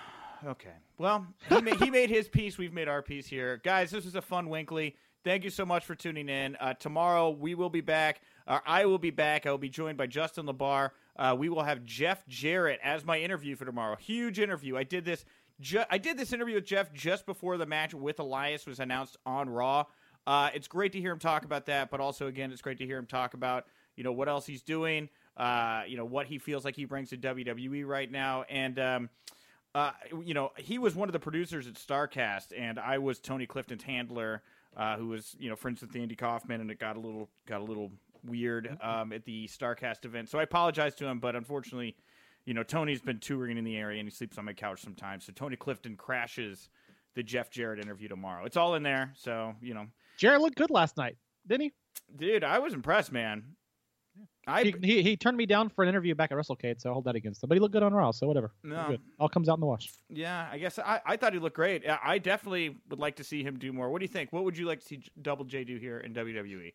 Okay. Well, he made, he made his piece. We've made our piece here. Guys, this was a fun WINCLY. Thank you so much for tuning in. Uh, tomorrow, we will be back. Uh, I will be back. I will be joined by Justin LaBar. Uh, we will have Jeff Jarrett as my interview for tomorrow. Huge interview. I did this. Ju- I did this interview with Jeff just before the match with Elias was announced on Raw. Uh, it's great to hear him talk about that, but also again, it's great to hear him talk about you know what else he's doing. Uh, you know what he feels like he brings to WWE right now, and um, uh, you know, he was one of the producers at Starcast, and I was Tony Clifton's handler, uh, who was you know friends with Andy Kaufman, and it got a little got a little weird um, at the Starcast event. So I apologize to him, but unfortunately, you know, Tony's been touring in the area and he sleeps on my couch sometimes. So Tony Clifton crashes the Jeff Jarrett interview tomorrow. It's all in there, so you know, Jarrett looked good last night, didn't he? dude, I was impressed, man. I He, he, he turned me down for an interview back at WrestleCade, so I hold that against him. But he looked good on Raw, so whatever. No. All comes out in the wash. Yeah, I guess I, I thought he looked great. I definitely would like to see him do more. What do you think? What would you like to see Double J do here in? WWE?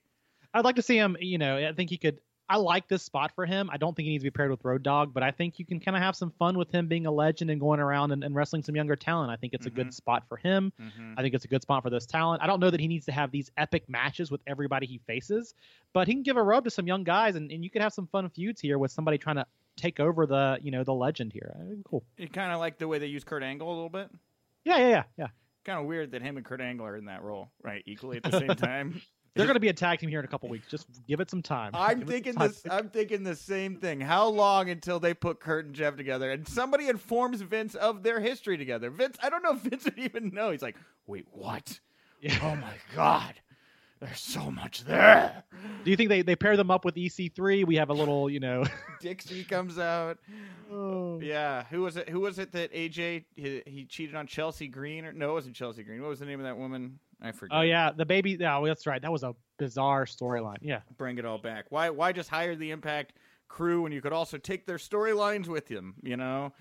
I'd like to see him. You know, I think he could. I like this spot for him. I don't think he needs to be paired with Road Dogg, but I think you can kind of have some fun with him being a legend and going around and, and wrestling some younger talent. I think it's a Mhm. good spot for him. Mm-hmm. I think it's a good spot for this talent. I don't know that he needs to have these epic matches with everybody he faces, but he can give a rub to some young guys, and, and you could have some fun feuds here with somebody trying to take over the you know the legend here. Cool. You kind of like the way they use Kurt Angle a little bit. Yeah, yeah, yeah, yeah. Kind of weird that him and Kurt Angle are in that role, right? Equally at the same time. They're going to be a tag team here in a couple weeks. Just give it some time. I'm Give thinking time. this. I'm thinking the same thing. How long until they put Kurt and Jeff together, and somebody informs Vince of their history together? Vince, I don't know if Vince would even know. He's like, wait, what? Yeah. Oh my god, there's so much there. Do you think they, they pair them up with EC3? We have a little, you know. Dixie comes out. oh. Yeah, who was it? Who was it that AJ he, he cheated on Chelsea Green? Or no, it wasn't Chelsea Green. What was the name of that woman? I forget. Oh yeah, the baby. Yeah, well, that's right. That was a bizarre storyline. Yeah. bring it all back. Why why just hire the Impact crew when you could also take their storylines with them? You know.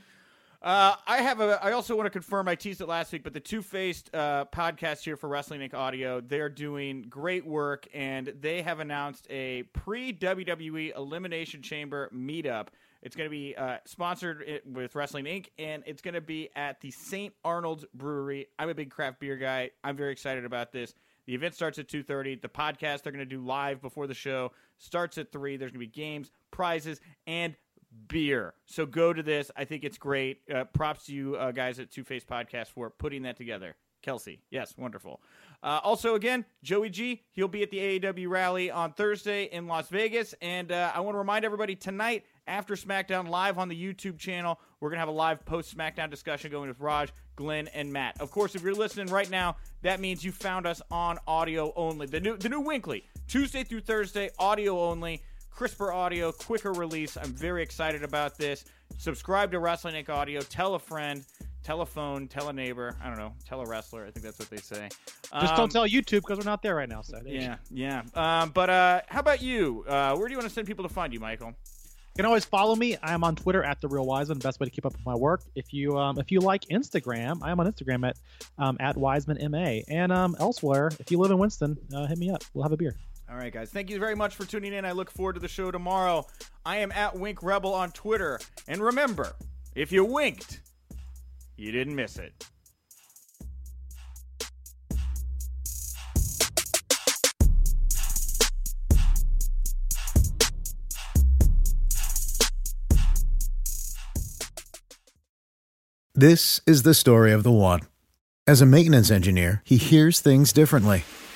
Uh, I have a. I also want to confirm. I teased it last week, but the Two Faced uh, podcast here for Wrestling Inc. Audio, they're doing great work, and they have announced a pre WWE Elimination Chamber meetup. It's going to be uh, sponsored with Wrestling Inc. and it's going to be at the St. Arnold's Brewery. I'm a big craft beer guy. I'm very excited about this. The event starts at 2:30. The podcast they're going to do live before the show starts at 3. There's going to be games, prizes, and beer. So go to this. I think it's great. Uh, props to you uh, guys at Two Face Podcast for putting that together. Kelsey, yes, wonderful. Uh, also, again, Joey G, he'll be at the AAW rally on Thursday in Las Vegas. And uh, I want to remind everybody tonight, after SmackDown Live on the YouTube channel, we're going to have a live post SmackDown discussion going with Raj, Glenn, and Matt. Of course, if you're listening right now, that means you found us on audio only. The new, the new WINCLY, Tuesday through Thursday, audio only crisper audio, quicker release. I'm very excited about this. Subscribe to Wrestling Inc. Audio. Tell a friend, tell a phone, tell a neighbor. I don't know, tell a wrestler. I think that's what they say. Just Um, don't tell YouTube because we're not there right now. So Yeah, yeah. Um, but uh, how about you? Uh, where do you want to send people to find you, Michael? You can always follow me. I am on Twitter at the Real Wiseman. Best way to keep up with my work. If you um, if you like Instagram, I am on Instagram at um, at Wiseman Ma. And um, elsewhere, if you live in Winston, uh, hit me up. We'll have a beer. All right, guys. Thank you very much for tuning in. I look forward to the show tomorrow. I am at Wink Rebel on Twitter. And remember, if you winked, you didn't miss it. This is the story of the one. As a maintenance engineer, he hears things differently.